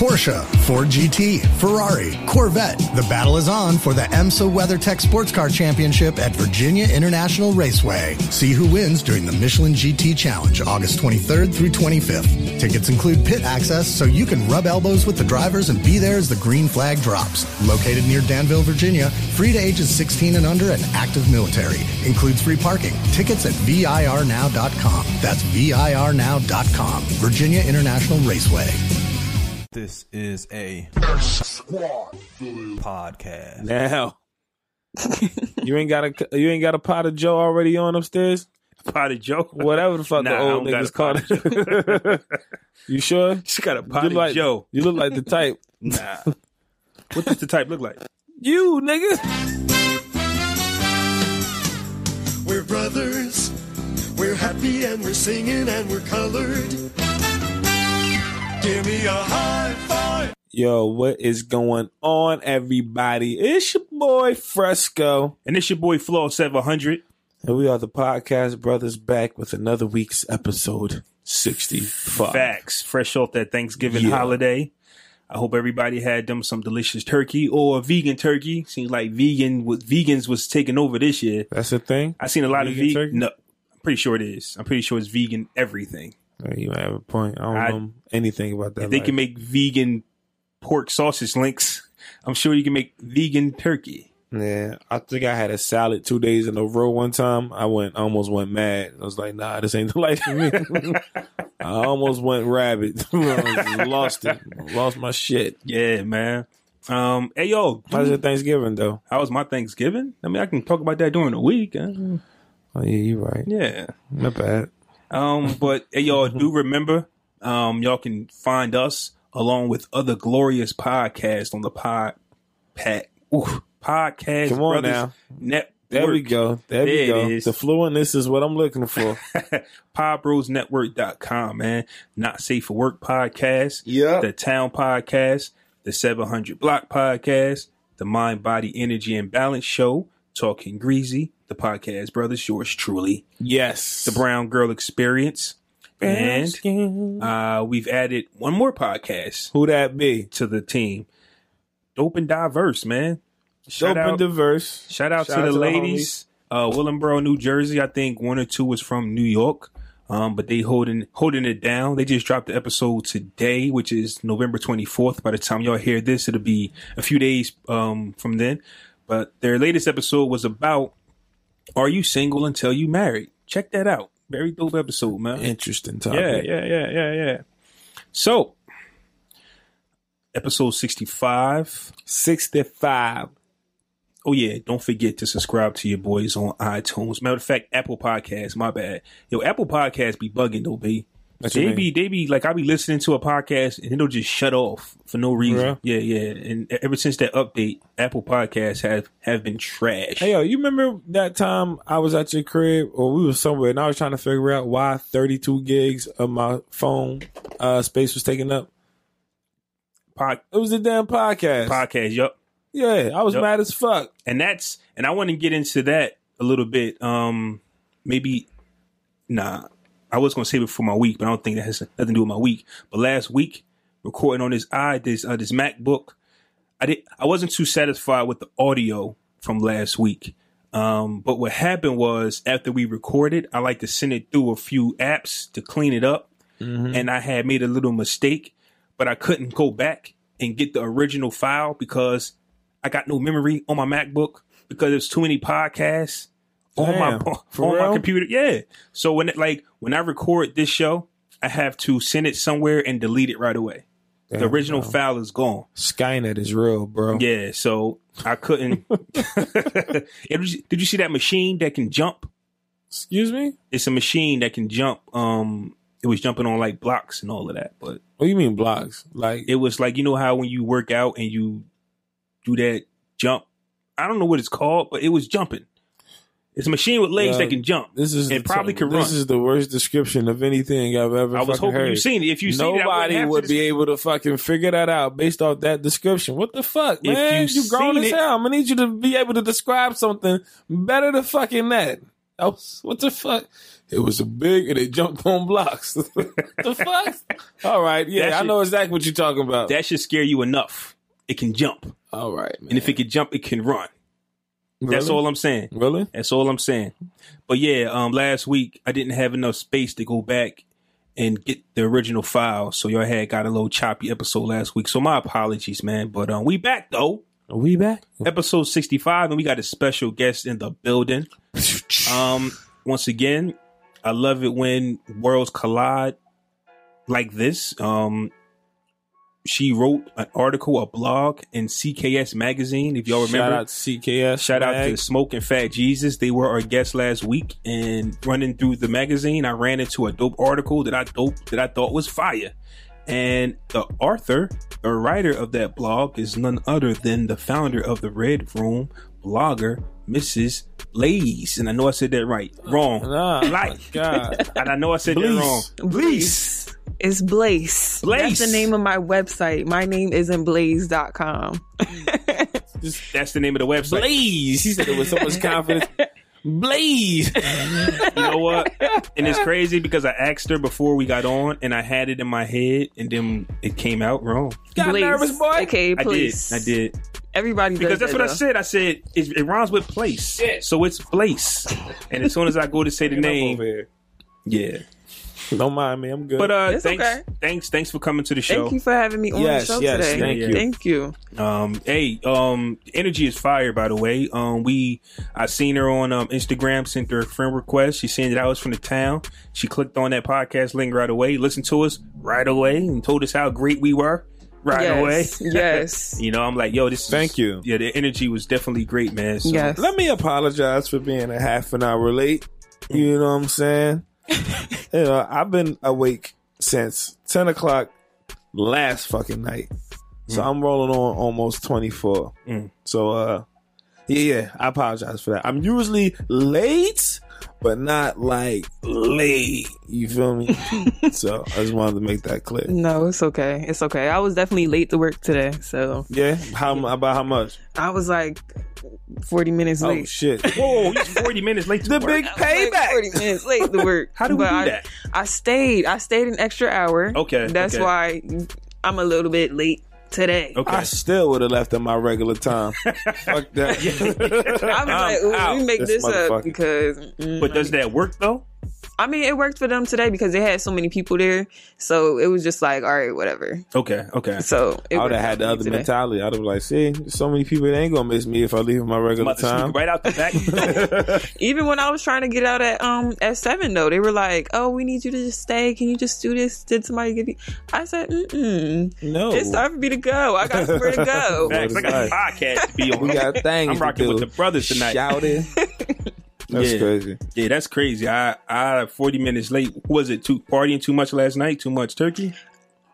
Porsche, Ford GT, Ferrari, Corvette. The battle is on for the IMSA WeatherTech Sports Car Championship at Virginia International Raceway. See who wins during the Michelin GT Challenge, August 23rd through 25th. Tickets include pit access so you can rub elbows with the drivers and be there as the green flag drops. Located near Danville, Virginia, free to ages 16 and under and active military. Includes free parking. Tickets at VIRnow.com. That's VIRnow.com. Virginia International Raceway. This is a podcast. Now, you ain't got a you ain't got a pot of Joe already on upstairs. Pot of Joe. Whatever the fuck Nah, the I old got niggas a call pot it. you sure? She got a pot you of like, Joe. You look like the type. Nah. what does the type look like? You nigga. We're brothers. We're happy and we're singing and we're colored. Give me a high five. Yo, what is going on, everybody? It's your boy Fresco, And it's your boy Flaw Seven Hundred. and we are the podcast brothers back with another week's episode sixty-five. Facts. Fresh off that Thanksgiving Yeah. holiday. I hope everybody had them some delicious turkey or vegan turkey. Seems like vegan with vegans was taking over this year. That's the thing. I seen a lot Vegan of vegan. No, I'm pretty sure it is. I'm pretty sure it's vegan everything. You might have a point. I don't I- know anything about that. If they life. can make vegan pork sausage links, I'm sure you can make vegan turkey. Yeah, I think I had a salad two days in a row one time. I went almost went mad. I was like, nah, this ain't the life for me. I almost went rabid. Lost it. Lost my shit. Yeah, man. Um, hey yo, How's your Thanksgiving though? how was my Thanksgiving? I mean, I can talk about that during the week. huh? Oh yeah, you're right. Yeah. Not bad. Um, but hey, y'all do remember, um, y'all can find us along with other glorious podcasts on the pod pack ooh, podcast. Come on Brothers now. There we go. There, we go. is. The fluentness is what I'm looking for. podbrosnetwork.com, man. Not safe for work podcast. Yeah. The town podcast, the 700 block podcast, the mind, body, energy and balance show, talking greasy, the podcast brothers, yours truly, yes. the brown girl experience. And uh, we've added one more podcast Who that be? to the team. Dope and diverse, man. Shout Dope and diverse. shout out Shout to out the to the ladies. uh, Willingboro, New Jersey. I think one or two was from New York. Um, but they holding holding it down. They just dropped the episode today, which is November 24th. By the time y'all hear this, it'll be a few days um, from then. But their latest episode was about Are you single until you married? Check that out. Very dope episode, man. Interesting topic. Yeah, yeah, yeah, yeah, yeah. So, episode 65. 65. Oh, yeah. Don't forget to subscribe to your boys on iTunes. Matter of fact, Apple Podcasts. My bad. Yo, Apple Podcasts be bugging, though, B. They be, they be like, I be listening to a podcast and it'll just shut off for no reason. Yeah, yeah. And ever since that update, Apple Podcasts have, have been trash. Hey yo, you remember that time I was at your crib or we were somewhere and I was trying to figure out why 32 gigs of my phone uh, space was taken up? Pod, It was the damn podcast. podcast, yup. yeah, I was Yup. mad as fuck. and that's and I want to get into that a little bit. Um, maybe nah, I was gonna save it for my week, but I don't think that has nothing to do with my week. But last week, recording on this i this uh, this MacBook, I did I wasn't too satisfied with the audio from last week. Um, but what happened was after we recorded, I like to send it through a few apps to clean it up, and I had made a little mistake, but I couldn't go back and get the original file because I got no memory on my MacBook because there's too many podcasts on my Damn, for on my computer. Yeah. So when it like when I record this show, I have to send it somewhere and delete it right away. the original bro. file is gone. Skynet is real, bro. Yeah, so I couldn't. It was- did you see that machine that can jump? Excuse me? It's a machine that can jump. Um, it was jumping on like blocks and all of that, but What do you mean blocks? Like it was like you know how when you work out and you do that jump. I don't know what it's called, but it was jumping. It's a machine with legs Uh, that can jump. this is it the probably t- could This is the worst description of anything I've ever. I was hoping heard. you seen it. If you seen it, Nobody wouldn't have be able to fucking figure that out based off that description. What the fuck, If man? you You grown as hell. I'm gonna need you to be able to describe something better than fucking that. Else, what the fuck? It was a big and it jumped on blocks. the fuck? All right, yeah, I know exactly what you're talking about. That should scare you enough. It can jump, all right, man. and if it can jump, it can run. That's all I'm saying. Really? That's all I'm saying. But yeah, um, last week I didn't have enough space to go back and get the original file, so y'all had got a little choppy episode last week. So my apologies, man. But um, we back though, Are we back? episode 65, and we got a special guest in the building. Um, once again, I love it when worlds collide like this. Um, she wrote an article, a blog in CKS magazine. If y'all remember, Shout out to CKS. Shout out Mag. to Smoke and Fat Jesus. They were our guests last week, and running through the magazine, I ran into a dope article that I dope that I thought was fire. And the author, the writer of that blog, is none other than the founder of the Red Room blogger, Mrs. Blaze. And I know I said that right. Uh, wrong. Nah, like, God. and I know I said Blaze. that wrong. Blaze. It's Blaze. Blaze. That's the name of my website. My name isn't blaze.com. That's the name of the website. Blaze. He said it with so much confidence. Blaze. You know what? And it's crazy because I asked her before we got on, and I had it in my head, and then it came out wrong. Got Blaze. nervous, boy. Okay, please. I did. I did. Everybody does Because that's that, what I said. I said it, it rhymes with place, so it's place. And as soon as I go to say the name, yeah. Don't mind me. I'm good. But uh, It's thanks, okay. thanks, thanks for coming to the show. Thank you for having me on Yes, the show yes, today. thank you. Thank you. Um, hey, um, energy is fire. By the way, um, we I seen her on um Instagram, sent her a friend request. She seen that I was from the town. She clicked on that podcast link right away, listened to us right away, and told us how great we were right yes. away. yes. You know, I'm like, yo, this. Thank is, you. Yeah, the energy was definitely great, man. So, Yes. Let me apologize for being a half an hour late. You know what I'm saying? you know, I've been awake since 10 o'clock last fucking night. So I'm rolling on almost 24. Mm. So, uh, yeah, yeah, I apologize for that. I'm usually late, but not like late. You feel me? so I just wanted to make that clear. No, it's okay. It's okay. I was definitely late to work today, so Yeah? How, about how much? I was like 40 minutes late. Oh, late. shit. Whoa, he's 40 minutes late to The work. big I was like payback. 40 minutes late to work. How do we But do I, that? I stayed. I stayed an extra hour. Okay, That's okay. why I'm a little bit late today. Okay. I still would have left at my regular time. Fuck that. I was like, I'm ooh, out. we make This this, up because. mm, but does that work though? I mean, it worked for them today because they had so many people there. So it was just like, all right, whatever. Okay, okay. So it I would have had the other today. mentality. I'd have been like, see, so many people that ain't gonna miss me if I leave at my I'm regular about to time. sneak right out the back. Even when I was trying to get out at um at seven though, they were like, "Oh, we need you to just stay. Can you just do this? Did somebody give you?" I said, "Mm, no, it's time for me to go. I got somewhere to go." Facts. I got a podcast to be on. we got things. I'm to rocking do. with the brothers tonight. Shouting. That's Yeah. crazy. Yeah, that's crazy. I I 40 minutes late. Was it too partying too much last night? Too much turkey?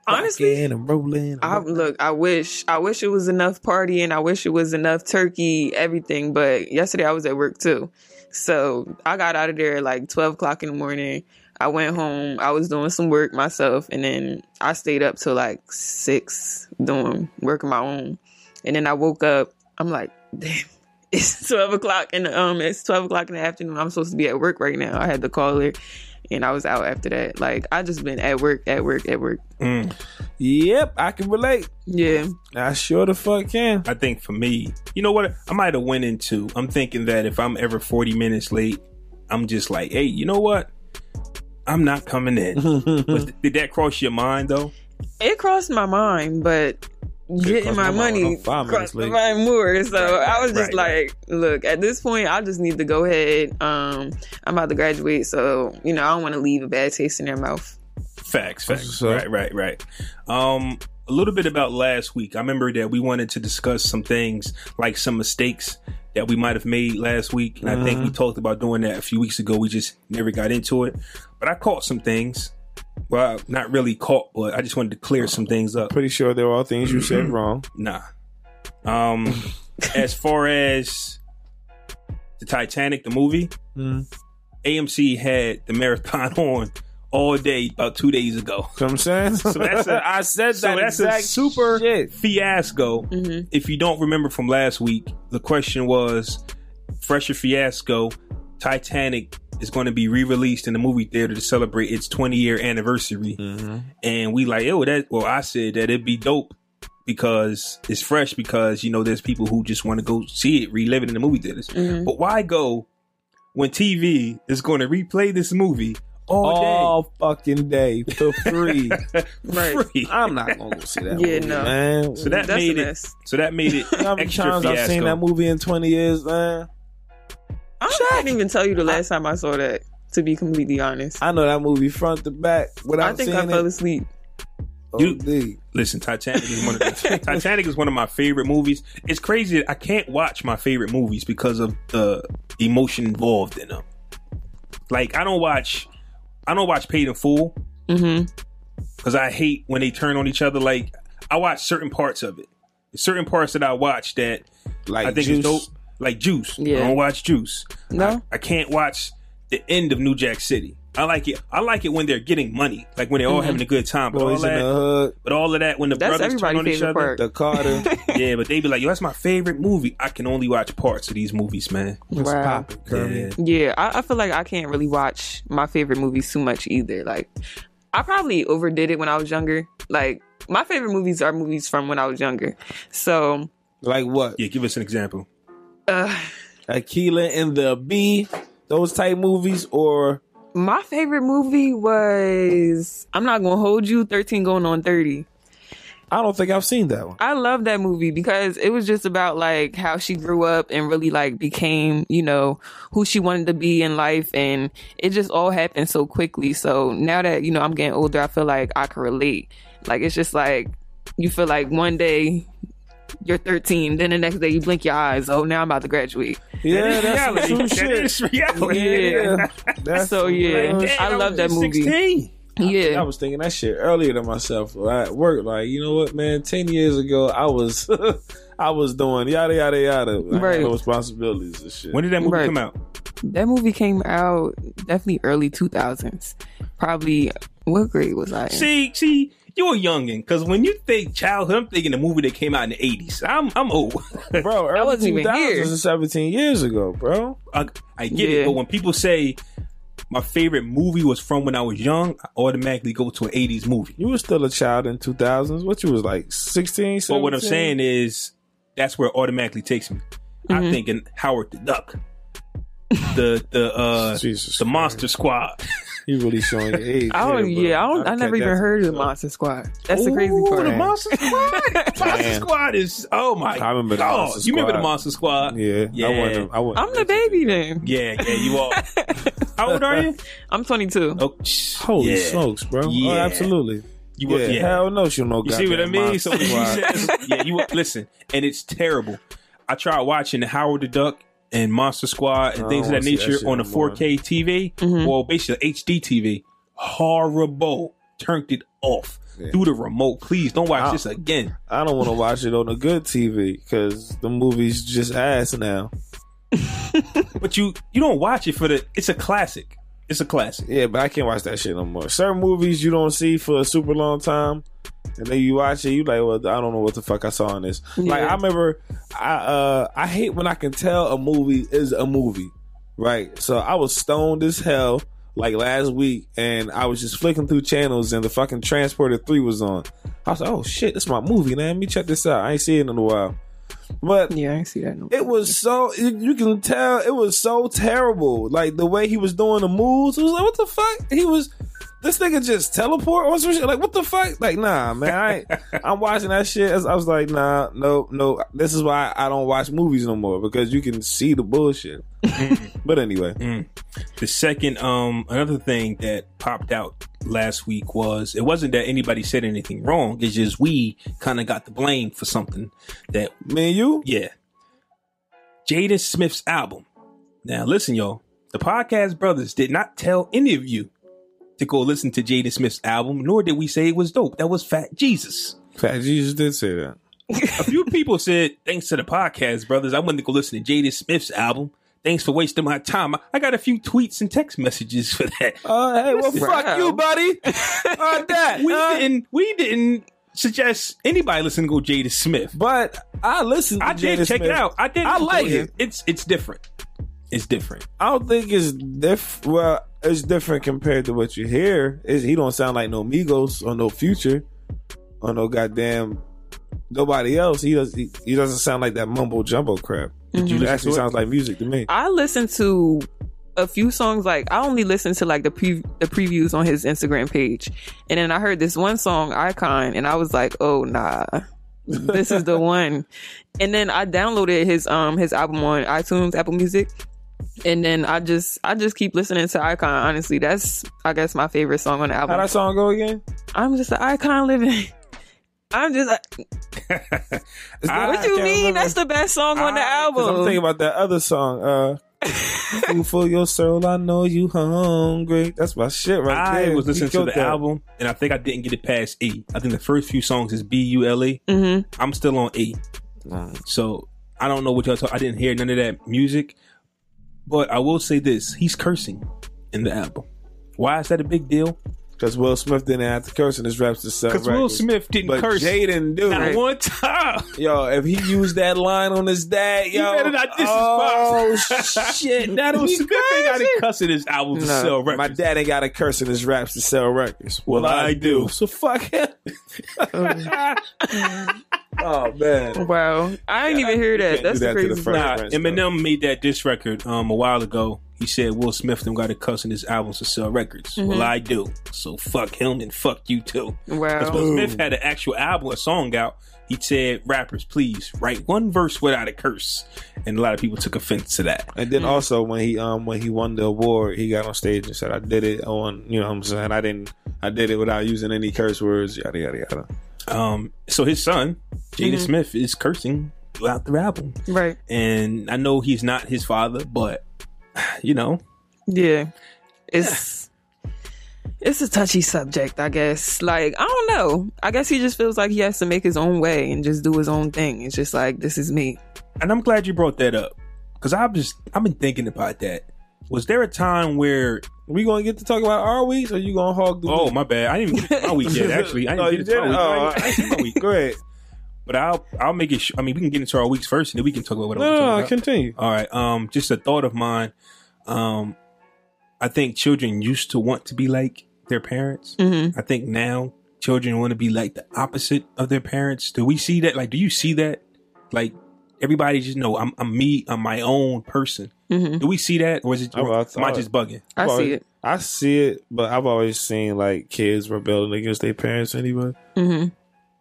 Honestly, Rocking and rolling. I look. I wish. I wish it was enough partying. I wish it was enough turkey, everything. But yesterday I was at work too, so I got out of there at like twelve o'clock in the morning. I went home. I was doing some work myself, and then I stayed up till like six doing work of my own. And then I woke up. I'm like, damn. It's twelve o'clock in the um. It's twelve o'clock in the afternoon. I'm supposed to be at work right now. I had to call her, and I was out after that. Like I just been at work, at work, at work. Mm. Yep, I can relate. Yeah. I sure the fuck can. I think for me, you know what? I might have went into. I'm thinking that if I'm ever 40 minutes late, I'm just like, hey, you know what? I'm not coming in. but did that cross your mind though? It crossed my mind, but getting my my money I'm five minutes my late. mind more. So Right, I was just right, like, look, at this point, I just need to go ahead. Um, I'm about to graduate, so you know, I don't want to leave a bad taste in their mouth. Facts, facts. what's. Right, right, right. Um, a little bit about last week. I remember that we wanted to discuss some things like some mistakes that we might have made last week, and I think we talked about doing that a few weeks ago. We just never got into it, but I caught some things. Well, not really caught, but I just wanted to clear some things up. Pretty sure there were all things you said wrong. Nah. Um, as far as the Titanic, the movie, Mm. AMC had the marathon on all day about two days ago. You know what I'm saying? So that's a- I said So that that's a super shit. fiasco. If you don't remember from last week, the question was Fresher Fiasco, Titanic is going to be re-released in the movie theater to celebrate its 20 year anniversary. Mm-hmm. And we like, oh, that, well, I said that it'd be dope because it's fresh because, you know, there's people who just want to go see it, relive it in the movie theaters. Mm-hmm. But why go when TV is going to replay this movie all, All fucking day for free. Right. Free. I'm not gonna go see that Yeah, movie, no. man. So that That's made it. mess. So that made it You how many extra times fiasco. I've seen that movie in 20 years, man. I can't even tell you the last time I saw that. To be completely honest, I know that movie front to back without I think seeing I fell it. asleep. Oh, you- OD. Listen, Titanic is one of the, Titanic is one of my favorite movies. It's crazy I can't watch my favorite movies because of the emotion involved in them. Like I don't watch, I don't watch Paid in Full mm-hmm. because I hate when they turn on each other. Like I watch certain parts of it. There's certain parts that I watch that Like I think Juice. is dope. Like Juice. Yeah. I don't watch Juice. No? I, I can't watch the end of New Jack City. I like it. I like it when they're getting money, like when they're all mm-hmm. having a good time. But all Boys in the that, hood, but all of that when the That's brothers turn on everybody's each other. part. the Carter. Yeah, but they be like, "Yo, that's my favorite movie." I can only watch parts of these movies, man. What's Wow. poppin', Kermit? Yeah. Yeah, I, I feel like I can't really watch my favorite movies too much either. Like, I probably overdid it when I was younger. Like, my favorite movies are movies from when I was younger. So, Like what? Yeah, give us an example. Uh, Akeelah and the Bee, those type movies, or my favorite movie was I'm not gonna hold you 13 going on 30. I don't think I've seen that one. I love that movie because it was just about like how she grew up and really like became, you know, who she wanted to be in life and it just all happened so quickly. So now that, you know, I'm getting older, I feel like I can relate. Like it's just like you feel like one day you're 13, then the next day you blink your eyes, oh now I'm about to graduate. Yeah, that's some reality. true shit. is reality. Yeah. That's So, some yeah. real I shit. love that movie. 16. Yeah. I was thinking that shit earlier to myself at work. Like, you know what, man? Ten years ago, I was, I was doing yada yada yada. I had Right. no responsibilities and shit. When did that movie Right. come out? That movie came out definitely early 2000s. Probably what grade was I in? See, see, you're a youngin' because when you think childhood, I'm thinking the movie that came out in the 80s. I'm, I'm old. bro, early wasn't even 2000s here. is 17 years ago, bro. I, I get Yeah. it, but when people say my favorite movie was from when I was young, I automatically go to an 80s movie. You were still a child in 2000s. What you was like 16, 17? But what I'm saying is, that's where it automatically takes me. Mm-hmm. I'm thinking Howard the Duck, the the uh Jesus the Christ. Monster Squad. you really showing your age. I don't, here, yeah, I don't. I I'll never even heard of the. Monster Squad. That's the crazy Ooh, part. The Monster Squad. Monster Squad is oh my I remember the god. Monster You remember the Monster Squad? Yeah, Yeah. I wasn't. I wasn't I'm the baby then. Yeah, yeah, you are. How old are you? I'm 22. Oh, sh- Holy yeah. smokes, bro! Oh, yeah. Oh, absolutely. You yeah, were- yeah. hell no, she'll know. You see what I mean? So Monster when she says, yeah, you listen, and it's terrible. I tried watching Howard the Duck and Monster Squad and I things of that oh, wanna that nature on a no more. 4K TV, mm-hmm. well, basically HD TV. Horrible. Turned it off through the remote. Please don't watch I- this again. I don't want to watch it on a good TV because the movie's just ass now. But you you don't watch it for the. It's a classic. It's a classic. Yeah, but I can't watch that shit no more. Certain movies you don't see for a super long time, and then you watch it, you like, well, I don't know what the fuck I saw in this. Like I remember, I uh, I hate when I can tell a movie is a movie, right? So I was stoned as hell like last week, and I was just flicking through channels, and the fucking Transporter Three was on. I was like, oh shit, this is my movie, man. Let me check this out. I ain't seen it in a while, but Yeah, I see that. No. it was so you you can tell it was so terrible. Like the way he was doing the moves, it was like what the fuck? He was this nigga just teleport or some shit. Like, what the fuck? Like, nah, man. I I'm watching that shit. I was like, nah, no, no. This is why I don't watch movies no more because you can see the bullshit. but anyway, The second, um, another thing that popped out last week was it wasn't that anybody said anything wrong. It's just we kind of got the blame for something that, me and you, yeah. Jaden Smith's album. Now, listen, y'all. The podcast brothers did not tell any of you to go listen to Jaden Smith's album, nor did we say it was dope. That was Fat Jesus. Fat Jesus did say that. A few people said, thanks to the podcast brothers, I went to go listen to Jaden Smith's album. Thanks for wasting my time. I- got a few tweets and text messages for that. Uh, hey, well, Wow. fuck you, buddy. uh, that. we uh, didn't we didn't suggest anybody listen to go Jada Smith. But I listened. To I did Jada check Smith. it out. I did. I like it. It's it's different. It's different. I don't think it's diff. Well, it's different compared to what you hear. Is he don't sound like no Migos or no Future or no goddamn nobody else. He does. He, he doesn't sound like that mumbo jumbo crap. It actually sounds like music to me. I listened to a few songs. Like I only listened to like the pre- the previews on his Instagram page, and then I heard this one song, Icon, and I was like, oh nah, this is the one. And then I downloaded his um his album on iTunes, Apple Music. And then I just I just keep listening to Icon. Honestly, that's I guess my favorite song on the How album. that song go again? I'm just an icon living. I'm just. I what do you mean? remember. That's the best song on the album. I'm thinking about that other song. Uh, food for your soul. I know you hungry. That's my shit right I there. was listening to the that. album, and I think I didn't get it past E. I think the first few songs is B U L E. hmm I'm still on E. So I don't know what y'all talk. I didn't hear none of that music, but I will say this: he's cursing in the album. Why is that a big deal? Because Will Smith didn't have to curse in his raps to sell records. Because Will. Smith didn't but curse Jaden do. not one time. Yo, if he used that line on his dad, yo, better not diss his oh shit, that'll Will be Smith ain't got crazy. to cuss in his album to No. sell My dad ain't got a curse in his raps to sell records. Well, Well, I, I do. do. So fuck him. oh man. Wow, I didn't even hear that. That's the that to the crazy Nah, Eminem made that diss record um a while ago. He said Will Smith don't got to cuss in his albums to sell records. Well, I do. So fuck him and fuck you too. Because Wow. Will Smith had an actual album, a song out. He said, "Rappers, please write one verse without a curse," and a lot of people took offense to that. And then also when he um when he won the award, he got on stage and said, "I did it on you know what I'm saying I didn't I did it without using any curse words yada yada yada." Um, so his son, Jaden Smith, is cursing throughout the album, Right. and I know he's not his father, but you know, Yeah. It's it's a touchy subject, I guess. Like, I don't know. I guess he just feels like he has to make his own way and just do his own thing. It's just like this is me. and I'm glad you brought that up because I've just I've been thinking about that. Was there a time where We gonna get to talk about our weeks, or you gonna hog the? Oh week? my bad. I didn't even get to my week yet. Actually, I didn't oh, No, get you to my oh, didn't? week. Oh, I didn't- I didn't get my week. Go ahead. But I'll I'll make it. Sh- I mean, we can get into our weeks first, and then we can talk about what No, I'm no, talking no, about. continue. All right. Um, just a thought of mine. Um, I think children used to want to be like their parents. Mm-hmm. I think now children want to be like the opposite of their parents. Do we see that? Like, do you see that? Like, everybody just know I'm I'm me. I'm my own person. Mm-hmm. Do we see that, or is it? Or I am I just bugging? I Well, see it. I see it, but I've always seen like kids rebelling against their parents anyway. Mm-hmm.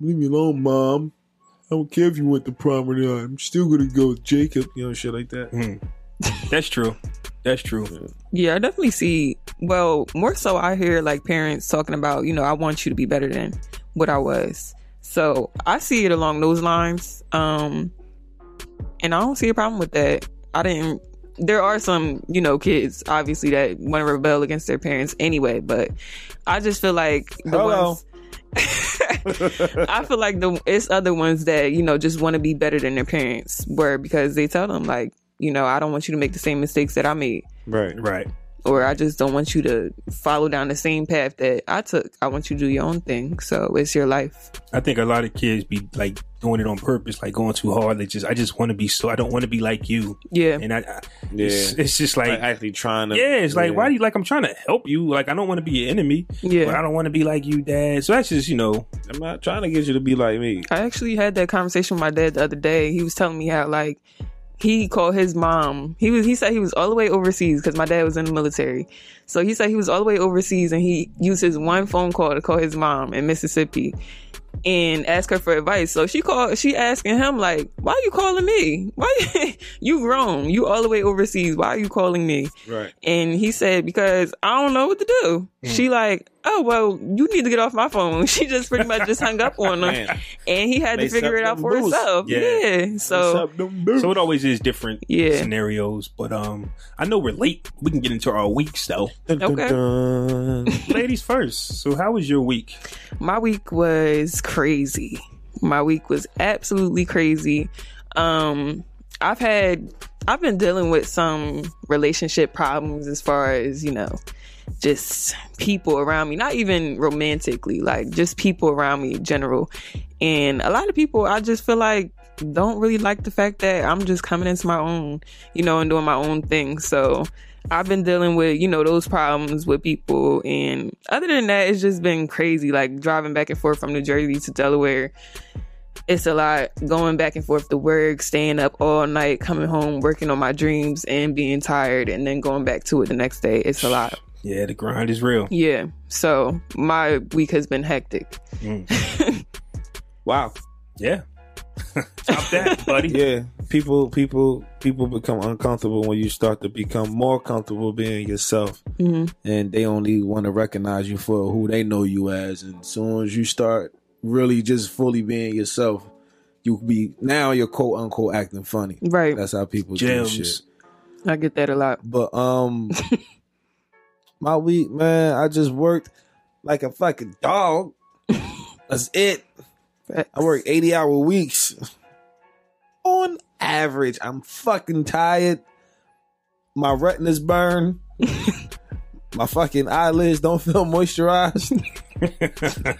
Leave me alone, mom. I don't care if you went to prom or not. I'm still gonna go with Jacob. You know, shit like that. Hmm. That's true. That's true. Yeah, I definitely see. Well, more so, I hear like parents talking about, you know, I want you to be better than what I was. So I see it along those lines. Um, and I don't see a problem with that. I didn't. There are some, you know, kids obviously that want to rebel against their parents anyway, but I just feel like the Hello. ones. I feel like the it's other ones that you know just want to be better than their parents, were because they tell them like, you know, I don't want you to make the same mistakes that I made Right. Right. Or I just don't want you to follow down the same path that I took. I want you to do your own thing. So it's your life. I think a lot of kids be like doing it on purpose, like going too hard. They just, I just want to be so. I don't want to be like you. Yeah. And I, I Yeah. it's, it's just like, Like actually trying to. yeah, it's like, yeah. why do you like? I'm trying to help you. Like, I don't want to be your enemy. Yeah. But I don't want to be like you, dad. So that's just, you know, I'm not trying to get you to be like me. I actually had that conversation with my dad the other day. He was telling me how like he called his mom. He was he said he was all the way overseas because my dad was in the military. So he said he was all the way overseas and he used his one phone call to call his mom in Mississippi and ask her for advice. So she called she asking him like, "Why are you calling me? Why you grown? You all the way overseas. Why are you calling me?" Right. And he said, "Because I don't know what to do." She hmm. like, "Oh well, you need to get off my phone." She just pretty much just hung up on him, and he had to figure it out for boots. himself. Yeah. Yeah. So So it always is different Yeah. scenarios, but um, I know we're late. We can get into our weeks though. Okay. Ladies first. So how was your week? my week was crazy. My week was absolutely crazy. Um, I've had, I've been dealing with some relationship problems as far as, you know, just people around me, not even romantically, like just people around me in general. And a lot of people, I just feel like don't really like the fact that I'm just coming into my own, you know, and doing my own thing. So I've been dealing with, you know, those problems with people. And other than that, it's just been crazy, like driving back and forth from New Jersey to Delaware. It's a lot going back and forth to work, staying up all night, coming home, working on my dreams and being tired, and then going back to it the next day. It's a lot. Yeah, the grind is real. Yeah. So my week has been hectic. Wow. Yeah. Stop that, buddy. Yeah, people, people, people become uncomfortable when you start to become more comfortable being yourself, hmm and they only want to recognize you for who they know you as. And as soon as you start really just fully being yourself, you be now you're quote unquote acting funny. Right. That's how people do shit. I get that a lot. But um, my week, man, I just worked like a fucking dog. That's it. I work 80 hour weeks. On average, I'm fucking tired. My retinas burn. My fucking eyelids don't feel moisturized.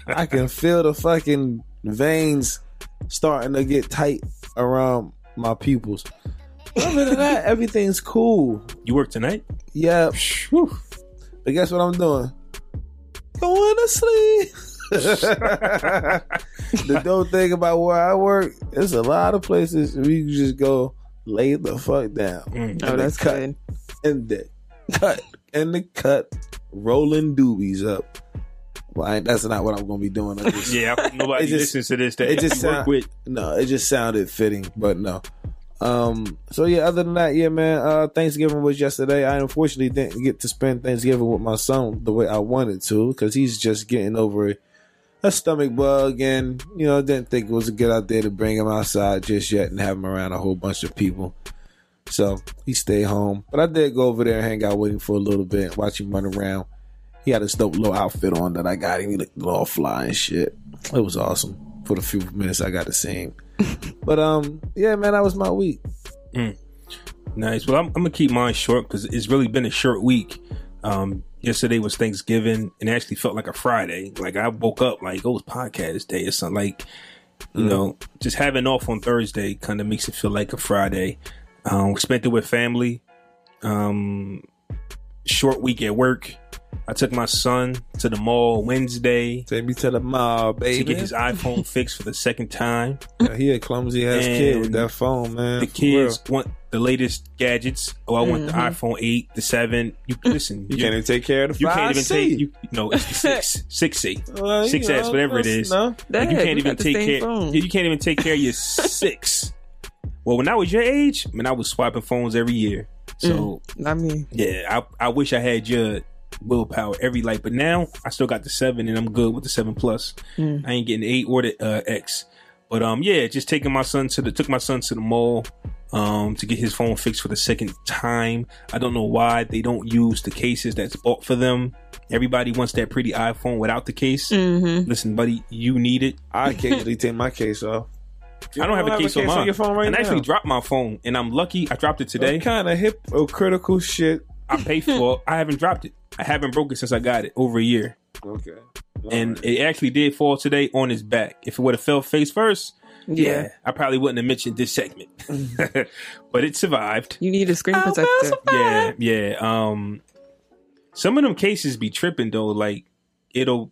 I can feel the fucking veins starting to get tight around my pupils. Other than that, everything's cool. You work tonight? Yeah. Whew. But guess what I'm doing? Going to sleep. the dope thing about where I work, there's a lot of places where you can just go lay the fuck down. Mm. Oh, And that's the cut, good. And the cut. And the cut. Rolling doobies up. Well, I, that's not what I'm going to be doing. Just, Yeah, I hope nobody just- listens to this that it just you work sound- with. no, it just sounded fitting, but no. Um. So yeah, other than that, yeah, man. Uh, Thanksgiving was yesterday. I unfortunately didn't get to spend Thanksgiving with my son the way I wanted to because he's just getting over a stomach bug, and you know, didn't think it was a good idea to bring him outside just yet and have him around a whole bunch of people. So he stayed home, but I did go over there and hang out with him for a little bit, watch him run around. He had this dope little outfit on that I got him. He looked all fly and shit. It was awesome for the few minutes I got to see him. But um, yeah, man, that was my week. Nice. Well, I'm, I'm gonna keep mine short because it's really been a short week. Um, yesterday was Thanksgiving, and it actually felt like a Friday. Like I woke up like oh, it was podcast day or something. Like you know, just having off on Thursday kind of makes it feel like a Friday. Um, spent it with family. Um, short week at work. I took my son to the mall Wednesday Take me to the mall, baby. to get his iPhone fixed for the second time. Yeah, he a clumsy ass kid with that phone, man. the for kids real. want the latest gadgets. Oh, I want the iPhone eight, the seven. You listen, You can't even take care of the you can't even 5C. take you no, it's the six, six C, Well, you six S, whatever it is. that's- is. No, Like, you can't even take care. phone. You can't even take care of your six. Well, when I was your age, I man, I was swiping phones every year. So I mean, yeah, I I wish I had your willpower every light, but now I still got the seven, and I'm good with the seven plus. I ain't getting the eight or the uh, X. But um, yeah, just taking my son to the took my son to the mall um to get his phone fixed for the second time. I don't know why they don't use the cases that's bought for them. Everybody wants that pretty iPhone without the case. mm-hmm. Listen, buddy, you need it. I occasionally take my case off. I don't have a case, on mine. your phone right and I actually dropped my phone, and I'm lucky I dropped it today. Kind of hypocritical shit? I paid for. it. I haven't dropped it. I haven't broke it since I got it over a year. Okay. and it actually did fall today on his back. If it would have fell face first, yeah. Yeah. I probably wouldn't have mentioned this segment. but it survived. you need a screen protector. Yeah, yeah. Um, some of them cases be tripping though. Like it'll.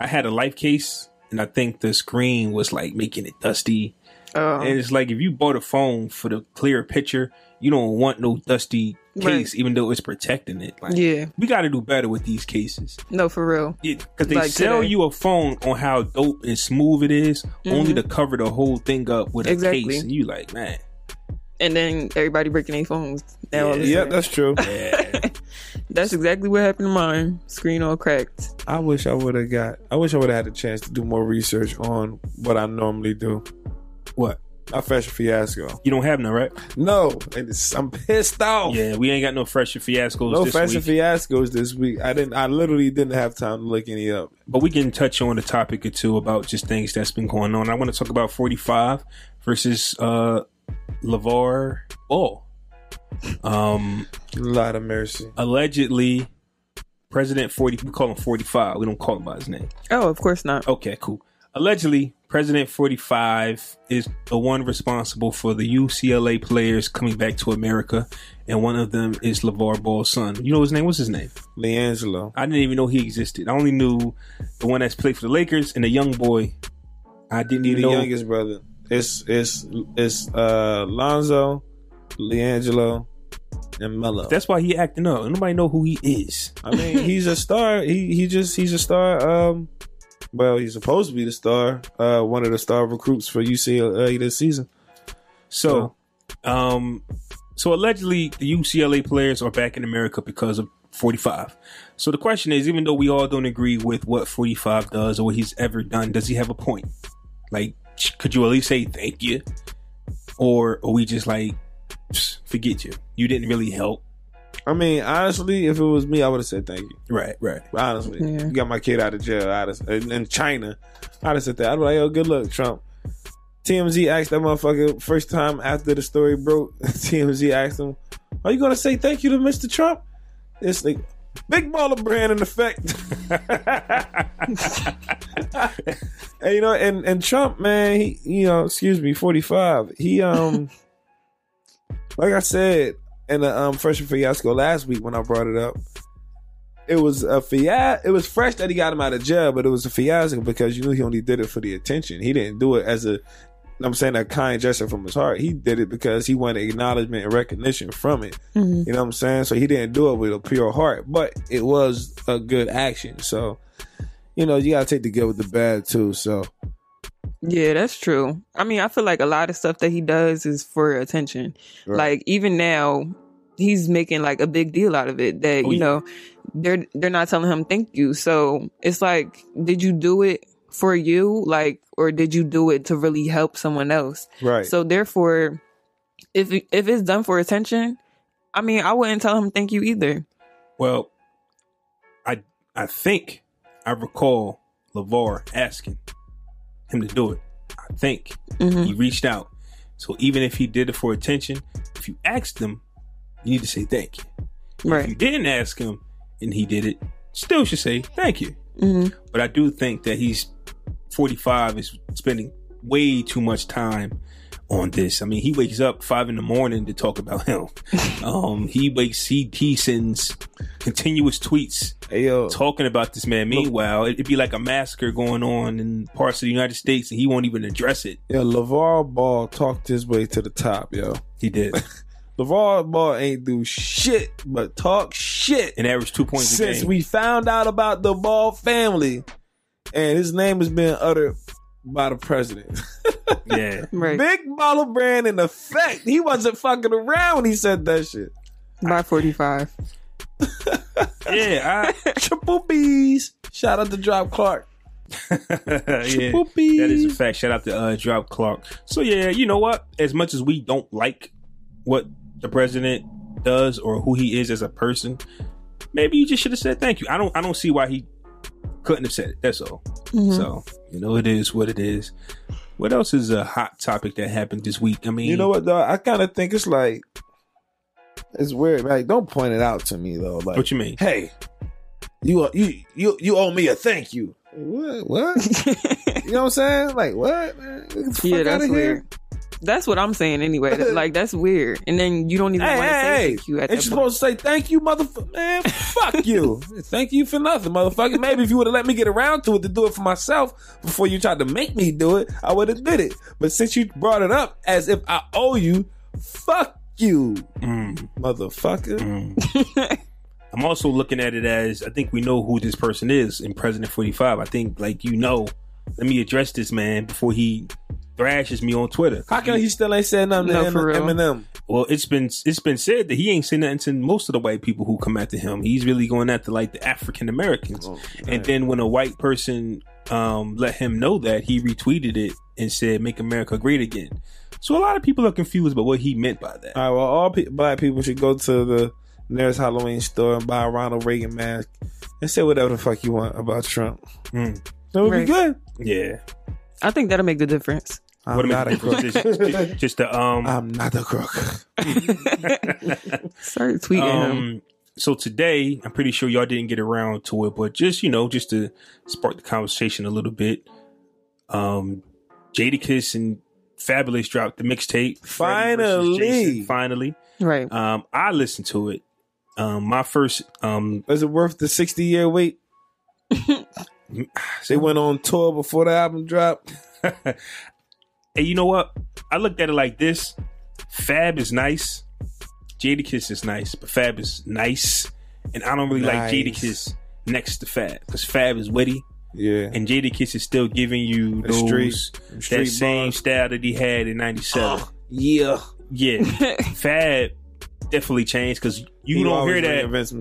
I had a life case, and I think the screen was like making it dusty. Oh. And it's like if you bought a phone for the clear picture, you don't want no dusty case, Right. even though it's protecting it. Like, Yeah. we got to do better with these cases. No, for real. Because they Like sell today. you a phone on how dope and smooth it is, only to cover the whole thing up with a Mm-hmm. Exactly. case. And you like, man, And then everybody breaking their phones. Now all of a Yeah, that's true. That's exactly what happened to mine. Screen all cracked. I wish I would have got. I wish I would have had a chance to do more research on what I normally do. what? A fashion fiasco. You don't have none, right? No, and it's, I'm pissed off. Yeah, we ain't got no fresh fiascos No this fashion week. fiascos this week. I didn't. I literally didn't have time to look any up. but we can touch on a topic or two about just things that's been going on. I want to talk about 45 versus uh LaVar Ball. Um, Lot of mercy. allegedly, President 40, we call him 45. We don't call him by his name. Oh, of course not. Okay, cool. Allegedly, President 45 is the one responsible for the UCLA players coming back to America, and one of them is LaVar Ball's son. You know his name? What's his name? LiAngelo. I didn't even know he existed. I only knew the one that's played for the Lakers and the young boy. I didn't The even know. The youngest brother. It's it's it's uh Lonzo, LiAngelo, and Melo. That's why he acting up. Nobody know who he is. I mean, he's a star. He he just he's a star. Um, well, he's supposed to be the star. Uh, one of the star recruits for UCLA this season. So, um, so allegedly the UCLA players are back in America because of 45. So the question is, even though we all don't agree with what 45 does or what he's ever done, does he have a point? Like, could you at least say thank you? Or are we just like, forget you? You didn't really help. I mean, honestly, if it was me, I would have said thank you. Right, right. Honestly, Yeah. you got my kid out of jail. I'd have, in in China, I'd have said that. I'd be like, "Yo, good luck, Trump." TMZ asked that motherfucker first time after the story broke. TMZ asked him, "Are you gonna say thank you to Mr. Trump?" It's like big baller brand in effect. and you know, and and Trump, man, he you know, excuse me, forty five. He um, like I said in the um freshman fiasco last week when I brought it up, it was a fiasco. It was fresh that he got him out of jail, but it was a fiasco because you knew he only did it for the attention. He didn't do it as a, I'm saying a kind gesture from his heart. He did it because he wanted acknowledgement and recognition from it. You know what I'm saying? So he didn't do it with a pure heart, but it was a good action. So, you know, you gotta take the good with the bad too. So, Yeah, that's true. I mean, I feel like a lot of stuff that he does is for attention. Right. Like even now, he's making like a big deal out of it that Oh, you yeah. know they're they're not telling him thank you. So it's like, did you do it for you, like, or did you do it to really help someone else? right. So therefore, if if it's done for attention, I mean, I wouldn't tell him thank you either. Well, I I think I recall LaVar asking him to do it. I think Mhm. he reached out. So even if he did it for attention, if you asked him, you need to say thank you. If you didn't ask him and he did it, still should say thank you. hmm But I do think that he's 45 is spending way too much time on this. I mean, he wakes up five in the morning to talk about him. um, he wakes, he, he sends continuous tweets Hey, yo, talking about this man. Meanwhile, it'd be like a massacre going on in parts of the United States and he won't even address it. yo, LaVar Ball talked his way to the top, yo. He did. LaVar Ball ain't do shit but talk shit and averaged two points a since we found out about the Ball family, and his name has been uttered by the president. yeah. Right. Big baller brand in effect. He wasn't fucking around when he said that shit. By forty five. Yeah. I, Triple B's. Shout out to Drop Clark. yeah, Triple that is a fact. Shout out to uh, Drop Clark. So yeah, you know what? As much as we don't like what the president does or who he is as a person, maybe you just should have said thank you. I don't. I don't see why he couldn't have said it. That's all. Mm-hmm. So you know, it is what it is. What else is a hot topic that happened this week? I mean, You know what though? I kind of think it's like it's weird. Like, don't point it out to me though. Like, What you mean? Hey, you you you you owe me a thank you. What? What? you know what I'm saying? Like what? Man? Get the Yeah, fuck that's outta here. Weird. That's what I'm saying anyway. like that's weird. And then you don't even Hey, want to hey, say hey. thank you at Ain't that you point. supposed to say thank you, motherfucker? Man, fuck you. thank you for nothing, motherfucker. Maybe if you would have let me get around to it to do it for myself before you tried to make me do it, I would have did it. But since you brought it up as if I owe you, fuck you, Mm. motherfucker. I'm also looking at it as I think we know who this person is in President 45. I think like you know, let me address this man before he thrashes me on Twitter. How come he still ain't said nothing No, to for real. Eminem? Well, it's been it's been said that he ain't saying nothing to most of the white people who come after him. He's really going after like the African Americans. and then when a white person um, let him know that, he retweeted it and said, "Make America Great Again." So a lot of people are confused about what he meant by that. All right, well, all pe- black people should go to the nearest Halloween store and buy a Ronald Reagan mask and say whatever the fuck you want about Trump. Mm. That would Right. be good. Yeah, I think that'll make the difference. I'm what not a crook. just, just, just the um I'm not a crook. Start tweeting him. Um, so today, I'm pretty sure y'all didn't get around to it, but just you know, just to spark the conversation a little bit, um, Jadakiss and Fabolous dropped the mixtape. Finally. Jason, finally. Right. Um, I listened to it. Um, my first, um, Is it worth the 60 year wait? they went on tour before the album dropped. and you know what? I looked at it like this: Fab is nice, Jadakiss is nice, but Fab is nice, and I don't really like Nice. Jadakiss next to Fab because Fab is witty. Yeah. and Jadakiss is still giving you The those street- that street same style that he had in '97. Yeah. Yeah, Fab definitely changed because you He don't hear that. reinvents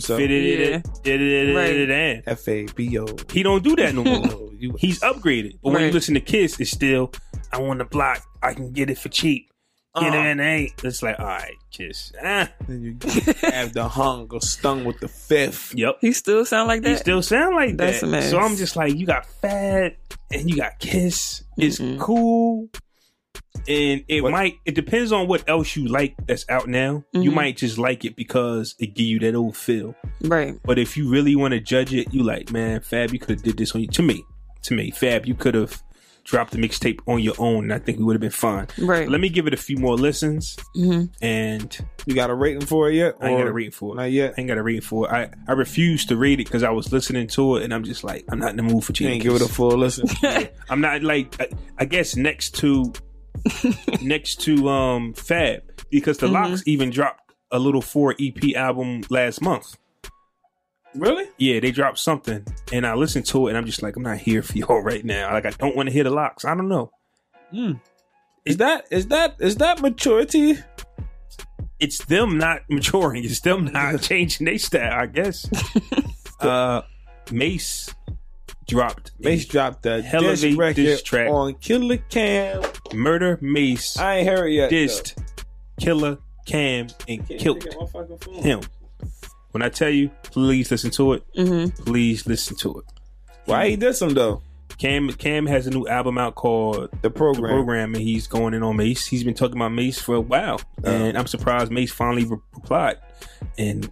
F A B O. He don't do that no more. He's upgraded, but when you listen to Kiss, it's still I want the block. I can get it for cheap. Get it and ain't. It's like all right, Kiss. Ah, Then you have the hunger stung with the fifth. yep. he still sound like that. He still sound like That's that. a mess. So I'm just like, you got Fab and you got Kiss. It's Mm-mm. cool. And it What- might it depends on what else you like that's out now. You Mhm. might just like it because it give you that old feel. right. But if you really want to judge it, you like, man, Fab, you could have did this on you. To me, to me, Fab, you could have dropped the mixtape on your own, and I think we would have been fine. Right. Let me give it a few more listens, hmm and You got a rating for it yet? I ain't got Or a rating for it. Not yet. I ain't got a rating for it. I, I refuse to rate it because I was listening to it, and I'm just like, I'm not in the mood for You cheating. ain't give it a full listen. I'm not like I, I guess next to next to um Fab because the Mhm. LOX even dropped a little four EP album last month. Really? Yeah, they dropped something, and I listened to it, and I'm just like, I'm not here for y'all right now. Like, I don't want to hear the LOX. I don't know. Is that is that is that maturity? It's them not maturing. It's them not changing their style. I guess. uh, Mase dropped Mase dropped that Hell of a record diss track. on Killer Cam. Murder Mase I ain't heard it yet. dissed Killer Cam and killed get my fucking phone. him. When I tell you, please listen to it. hmm Please listen to it. Why he did some though? Cam Cam has a new album out called The The program. Program, and he's going in on Mase. He's been talking about Mase for a while, and I'm surprised Mase finally re- replied in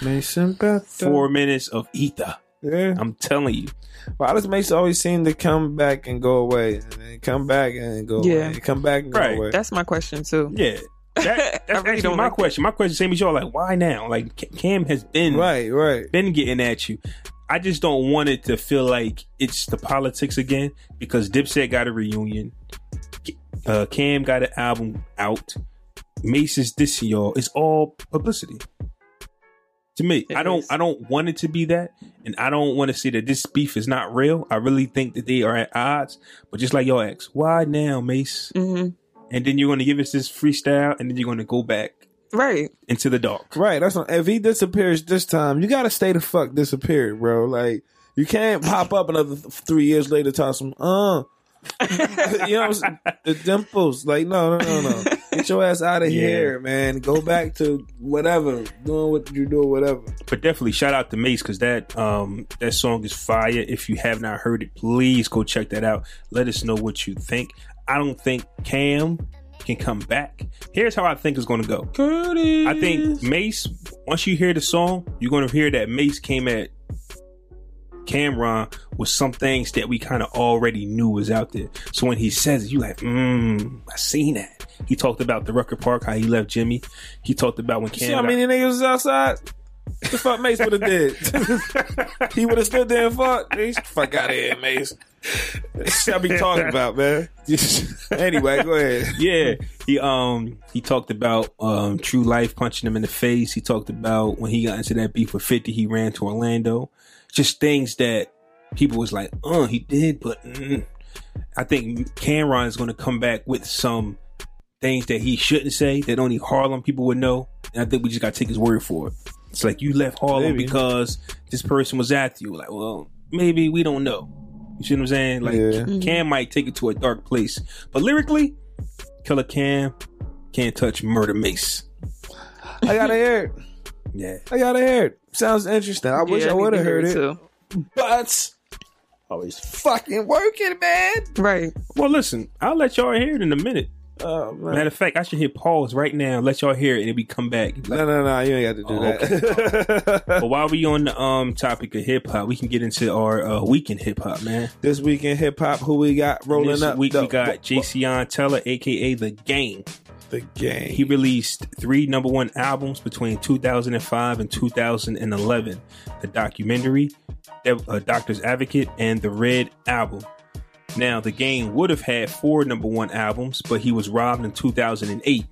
Mason Beth. four minutes of ether. Yeah. I'm telling you, Why does Mase always seem to come back and go away, and then come back and go Yeah. away, come back and Right. away? That's my question too. yeah. That, that's really actually my like question. My question, same as y'all, like, why now? Like, Cam has been right, right. been getting at you. I just don't want it to feel like it's the politics again because Dipset got a reunion. Uh, Cam got an album out. Mase is dissing y'all. It's all publicity. To me, It I don't. is. I don't want it to be that, and I don't want to see that this beef is not real. I really think that they are at odds. But just like y'all ask, why now, Mase? hmm And then you're going to give us this freestyle, and then you're going to go back Right. into the dark. Right. That's not, if he disappears this time, you gotta stay the fuck disappeared, bro. Like you can't pop up another th- three years later, talk some uh. you know I'm saying? The dimples. Like, no, no, no, no. Get your ass out of Yeah. here, man. Go back to whatever. Doing what you do, whatever. but definitely shout out to Mase because that um that song is fire. If you have not heard it, please go check that out. Let us know what you think. I don't think Cam can come back. Here's how I think it's going to go. Curtis. I think Mase. Once you hear the song, you're going to hear that Mase came at Cam'ron with some things that we kind of already knew was out there. So when he says it, you like, mmm, I seen that. He talked about the Rucker Park, how he left Jimmy. He talked about when See Cam. how got- many niggas was outside? The fuck Mase would have did? he would have stood there and. Mase, fuck out of here, Mase. That's what I be talking about, man. anyway, go ahead. yeah, he um he talked about um True Life punching him in the face. He talked about when he got into that beef with Fifty, he ran to Orlando. Just things that people was like, "Uh, he did," but mm. I think Cam'ron is going to come back with some things that he shouldn't say that only Harlem people would know, and I think we just got to take his word for it. It's like you left Harlem Maybe. because this person was after you. Like, well, maybe we don't know. You see what I'm saying? Like, Yeah. Mm-hmm. Cam might take it to a dark place, but lyrically, Killer Cam can't touch Murder Mase. I gotta hear it. Yeah, I gotta hear it. Sounds interesting. I wish Yeah, I would have heard it, too. but always fucking working, man. Right. Well, listen, I'll let y'all hear it in a minute. Oh man. Matter of fact, I should hit pause right now, let y'all hear it, and then we come back. No, no, no. You ain't got to do Oh, that. but while we on the um topic of hip hop, we can get into our uh, weekend hip hop, man. this week in hip hop, who we got rolling this up? week the, we got Jayceon Taylor, aka The Game. the game. He released three number one albums between 2005 and 2011 The Documentary, Dev- uh, Doctor's Advocate, and The Red Album. Now, The Game would have had four number one albums, but he was robbed in 2008.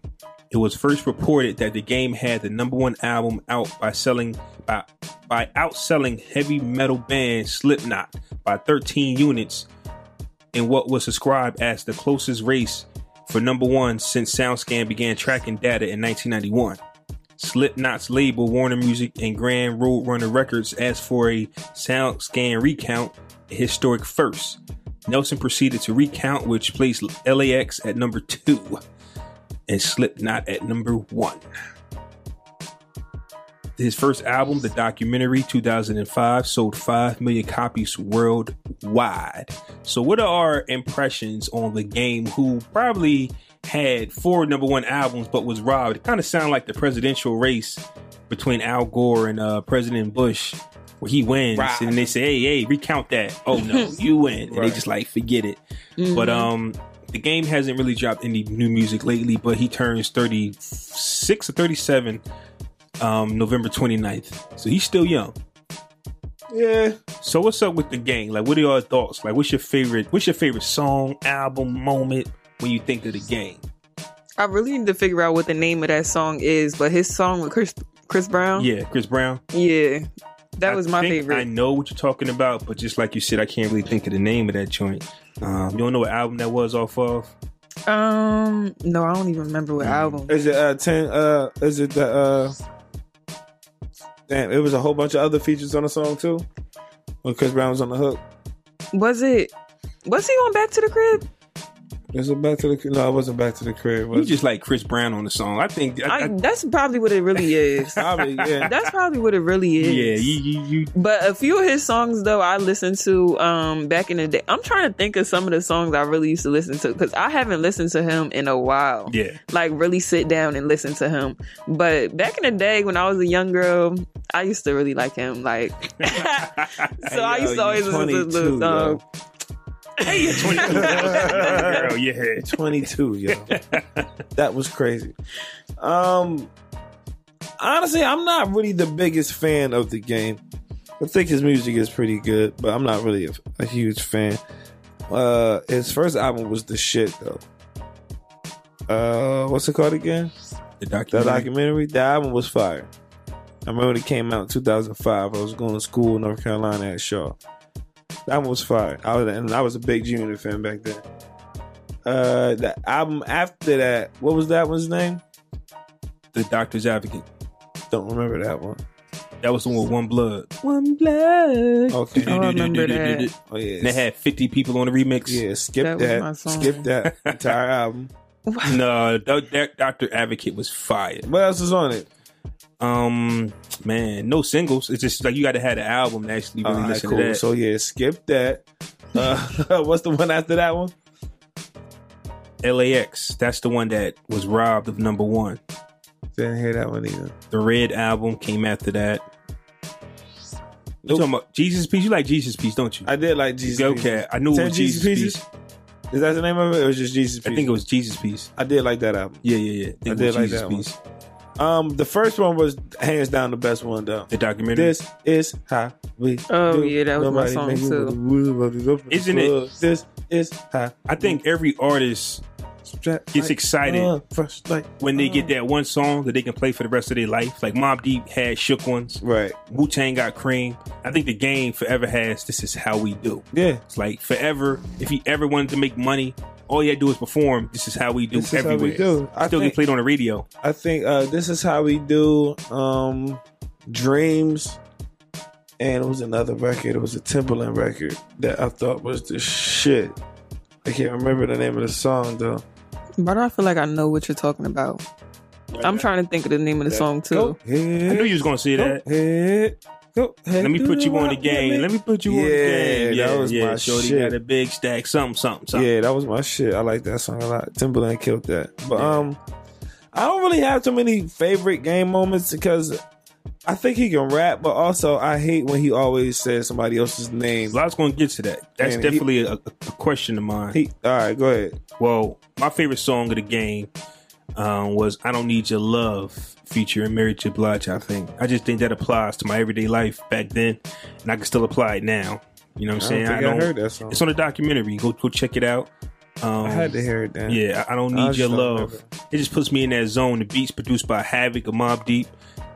It was first reported that the game had the number one album out by selling by by outselling heavy metal band Slipknot by 13 units in what was described as the closest race for number one since SoundScan began tracking data in 1991. Slipknot's label Warner Music and Grand Roadrunner Records asked for a SoundScan recount, a historic first. Nielsen proceeded to recount, which placed LAX at number two and Slipknot at number one. His first album, the documentary 2005, sold 5 million copies worldwide. So, what are our impressions on the game who probably had four number one albums but was robbed? It kind of sounded like the presidential race between Al Gore and uh, President Bush, where he wins Right. and they say, hey, hey, recount that. Oh, no, you win. And they just like, forget it. But um, the game hasn't really dropped any new music lately, but he turns 36 or 37 um, November 29th. So he's still young. yeah. So what's up with the game? Like, what are your thoughts? Like, what's your favorite? What's your favorite song, album, moment when you think of the game? I really need to figure out what the name of that song is, but his song with Chris Chris Brown. Yeah, Chris Brown. Yeah. That I was my think favorite. I know what you're talking about, but just like you said, I can't really think of the name of that joint. Um, you don't know what album that was off of? Um, no, I don't even remember Mm. what album. Is it uh ten? Uh, is it the uh? Damn, it was a whole bunch of other features on the song too. When Chris Brown was on the hook. Was it? Was he on Back to the Crib? Is it back to the? No, it wasn't back to the crib. You just like Chris Brown on the song. I think. I, I, I, that's probably what it really is. Probably, yeah. that's probably what it really is. yeah, you, you, you But a few of his songs, though, I listened to um back in the day. I'm trying to think of some of the songs I really used to listen to because I haven't listened to him in a while. Yeah. like really sit down and listen to him. But back in the day when I was a young girl, I used to really like him. Like, so I used to always listen to 22, the um, yo. Hey, you're 22. Girl, yeah. 22, yo. that was crazy. Um honestly, I'm not really the biggest fan of the game. I think his music is pretty good, but I'm not really a, a huge fan. Uh his first album was the shit though. Uh what's it called again? The The documentary. documentary. The album was fire. I remember when it came out in 2005. I was going to school in North Carolina at Shaw. That album was fire. I was, and I was a big G Unit fan back then. Uh, the album after that, what was that one's name? the Doctor's Advocate. Don't remember that one. That was the one with One Blood. One Blood. Okay. Oh, I remember that. Oh yeah. And they had 50 people on the remix. yeah, skip That was that. my song. Skip that entire album. No, that, that Doctor Advocate was fire. What else is on it? Um, man, no singles. It's just like you got to have the album to actually really All right, listen cool. to that. So yeah, skip that. Uh, what's the one after that one? LAX. That's the one that was robbed of number one. Didn't hear that one either. The Red album came after that. You talking about Jesus Piece? You like Jesus Piece, don't you? I did like Jesus. okay, I knew it was Jesus Jesus? Piece. Is that the name of it? Or was it just Jesus? I think it was Jesus Piece. I did like that album. Yeah, yeah, yeah. think I did like Jesus that one. Piece. Um, the first one was hands down the best one though. The documentary. This is how we. Oh, do. yeah, that was my song, make too. too. Isn't it- This is how I think every artist gets excited First, like when they get that one song that they can play for the rest of their life. Like Mobb Deep had Shook Ones. right. Wu Tang got Cream. I think the game forever has This Is How We Do. Yeah, It's like forever. If he ever wanted to make money, all you had to do is perform. This is how we do This is how everywhere. we do. I Still think- get played on the radio. I think uh, this is how we do. Um, Dreams, and it was another record. It was a Timbaland record that I thought was the shit. I can't remember the name of the song though. But I feel like I know what you're talking about. I'm trying to think of the name of the song too. I knew you was gonna say Go that. ahead. Go ahead. Let me put you on the game. Let me put you yeah, on the game. Yeah, that was yeah. my Shorty shit. got a big stack. Something, something, something. Yeah, that was my shit. I like that song a lot. Timbaland killed that. But um, I don't really have too many favorite game moments because I think he can rap, but also I hate when he always says somebody else's name. I was gonna get to that. That's And he- definitely a, a question of mine. He, all right, go ahead. Well, my favorite song of the game um, was "I Don't Need Your Love" featuring Mary J. Blige. I think I just think that applies to my everyday life back then, and I can still apply it now. You know what I'm I don't saying? I heard that song. It's on the documentary. Go go check it out. Um, I had to hear it then. Yeah, I I don't need your love. remember. It just puts me in that zone. The beats produced by Havoc or Mobb Deep.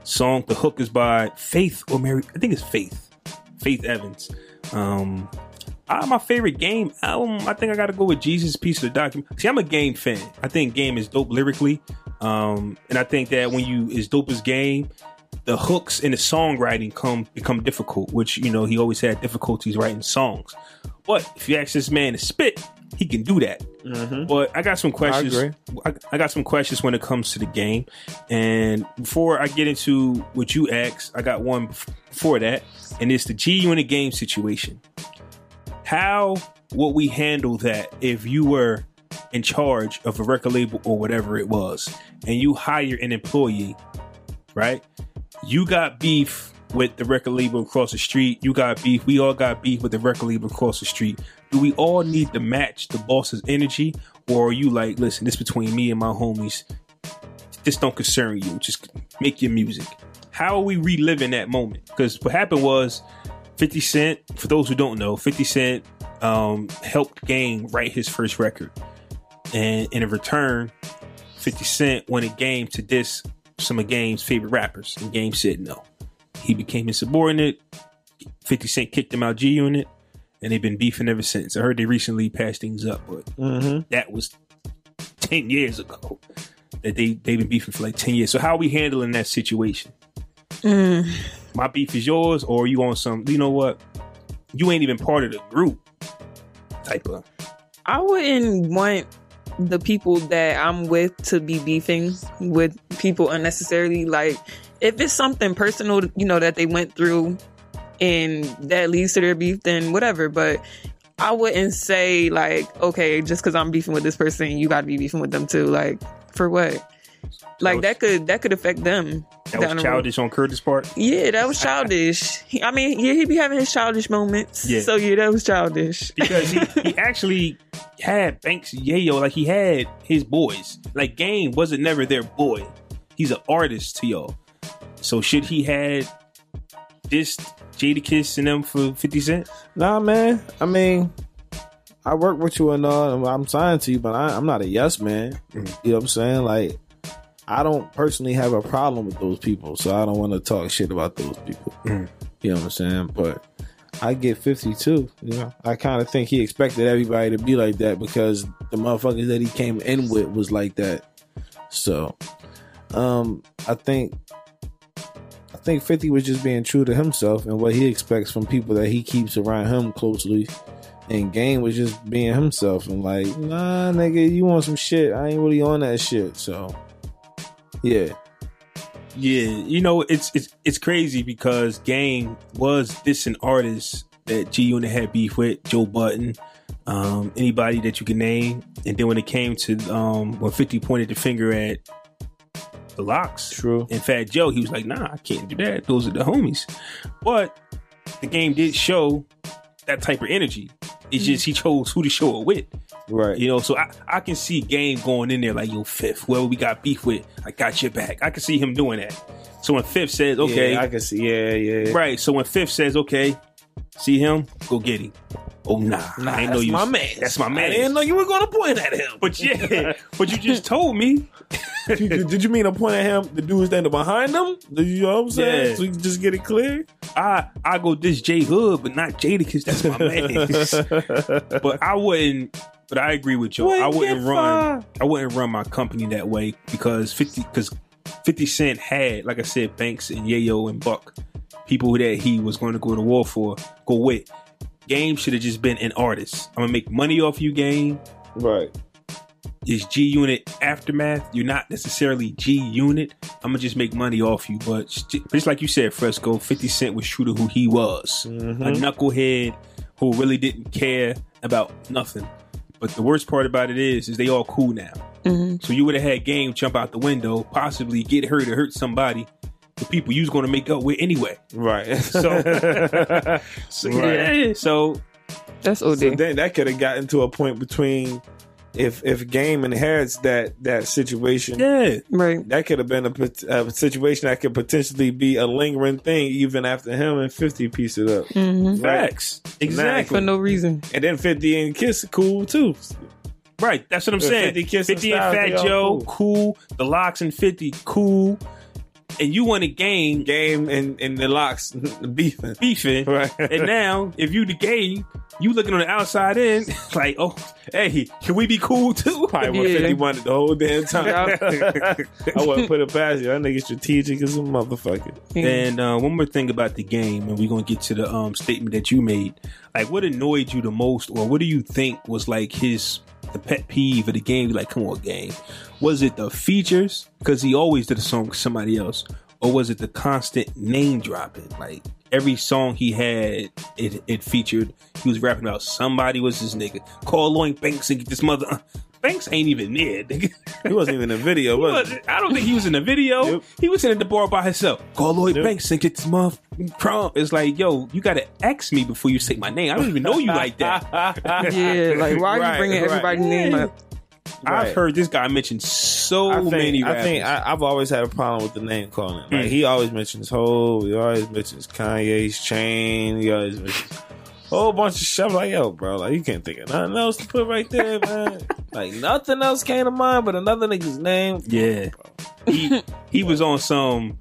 Song, the hook is by Faith or Mary. I think it's Faith. Faith Evans. Um, ah, my favorite game album. I think I got to go with Jesus Piece of the document. See, I'm a Game fan. I think Game is dope lyrically, um, and I think that when you as dope as Game, the hooks and the songwriting come become difficult. Which you know he always had difficulties writing songs. But if you ask this man to spit, he can do that. But I got some questions. agree. I, I got some questions when it comes to the game. And before I get into what you asked, I got one before that, and it's the G Unit game situation. How would we handle that if you were in charge of a record label or whatever it was, and you hire an employee, right? You got beef with the record label across the street. You got beef. We all got beef with the record label across the street. Do we all need to match the boss's energy, or are you like, listen, this between me and my homies? This don't concern you. Just make your music. How are we reliving that moment? Because what happened was, Fifty Cent. For those who don't know, Fifty Cent um, helped Game write his first record, and in return, 50 Cent wanted Game to diss some of Game's favorite rappers, and Game said no. He became insubordinate. 50 Cent kicked him out G Unit, and they've been beefing ever since. I heard they recently patched things up, but that was 10 years ago that they, they've been beefing for like 10 years. So, how are we handling that situation? My beef is yours, or you on some, you know what? You ain't even part of the group type of. I wouldn't want the people that I'm with to be beefing with people unnecessarily. Like, if it's something personal, you know, that they went through and that leads to their beef, then whatever. But I wouldn't say, like, okay, just because I'm beefing with this person, you got to be beefing with them too. Like, for what? Like that could that could affect them. That was childish on Curtis' part. Yeah, that was childish. He- I mean, yeah, he be having his childish moments. Yeah. So yeah, that was childish. because he, he actually had Banks Yayo, like he had his boys. Like Game wasn't never their boy. He's an artist to y'all. So should he had this Jadakiss and them for fifty cent? Nah, man. I mean, I work with you and all. and I'm signed to you, but I, I'm not a yes man. Mm-hmm. You know what I'm saying? Like, I don't personally have a problem with those people, so I don't want to talk shit about those people. You know what I'm saying? But I get 52. You know, I kind of think he expected everybody to be like that because the motherfuckers that he came in with was like that. So, um, I think I think 50 was just being true to himself and what he expects from people that he keeps around him closely. And Game was just being himself and like, nah, nigga, you want some shit. I ain't really on that shit. So, yeah. Yeah, you know it's it's it's crazy because Game was dissing artists that G Unit had beef with, Joe Budden, um, anybody that you can name, and then when it came to um, when Fifty pointed the finger at the LOX, True. In fact, Joe, he was like, "Nah, I can't do that. Those are the homies." But the game did show that type of energy. It's mm-hmm. just he chose who to show it with. Right. You know, so I, I can see Game going in there like, yo, Fifth, whoever we got beef with, I got your back. I can see him doing that. So when Fifth says, okay, Yeah, I can see. Yeah, yeah. right. So when Fifth says, okay, see him, go get him. Oh nah, Nah, I ain't know you. my man. That's my man. I didn't know you were going to point at him. But yeah, but you just told me. did, you- did you mean to point at him? The dude standing behind him? You know what I'm saying? Yeah. So you can just get it clear. I I go this J Hood, but not Jadakiss. That's my man. but I wouldn't. But I agree with you. I Wouldn't wouldn't run. far. I wouldn't run my company that way because fifty because Fifty Cent had, like I said, Banks and Yayo and Buck, people that he was going to go to war for, go with. Game should have just been an artist. I'm gonna make money off you, game. Right. Is G Unit aftermath? You're not necessarily G Unit. I'm gonna just make money off you, but just like you said, Fresco, 50 Cent was true to who he was, mm-hmm. a knucklehead who really didn't care about nothing. But the worst part about it is, is they all cool now. Mm-hmm. So you would have had Game jump out the window, possibly get hurt or hurt somebody. The people you was going to make up with anyway. Right. So, so yeah. So That's OD. So then that could have gotten to a point between if if Game inherits that that situation. yeah, right. That could have been a, a situation that could potentially be a lingering thing even after him and 50 piece it up. Mm-hmm. facts. Exactly. For no reason. And then 50 and Kiss cool too. Right, that's what I'm saying. 50 50, and and Fat they all Joe, cool. The LOX and 50, cool. And you want a game Game and, and the LOX beefing. beefing. Right. And now, if you the game, you looking on the outside in, like, oh, hey, can we be cool too? Probably what Yeah. 50 the whole damn time. I wouldn't put it past you. That nigga strategic as a motherfucker. And uh, one more thing about the game, and we're gonna get to the um, statement that you made. Like, what annoyed you the most, or what do you think was like his the pet peeve of the game? Like, come on, game. Was it the features because he always did a song with somebody else, or was it the constant name dropping? Like every song he had, it it featured. He was rapping about somebody was his nigga. Call Lloyd Banks and get this mother. Uh, Banks ain't even there. nigga. He wasn't even in the video, was he? I don't think he was in the video. Yep. He was sitting at the bar by himself. Call Lloyd Yep. Banks and get this mother prom. It's like, yo, you gotta ask me before you say my name. I don't even know you like that. Yeah, like why are Right, you bringing right. everybody's name up? Right. I've heard this guy mention so I think, many I think I, I've always had a problem with the name calling. Like hmm. he always mentions Hov, he always mentions Kanye's chain, he always mentions a whole bunch of shit. I'm like, yo, bro, like you can't think of nothing else to put right there, man. like nothing else came to mind but another nigga's name. yeah, he he was on some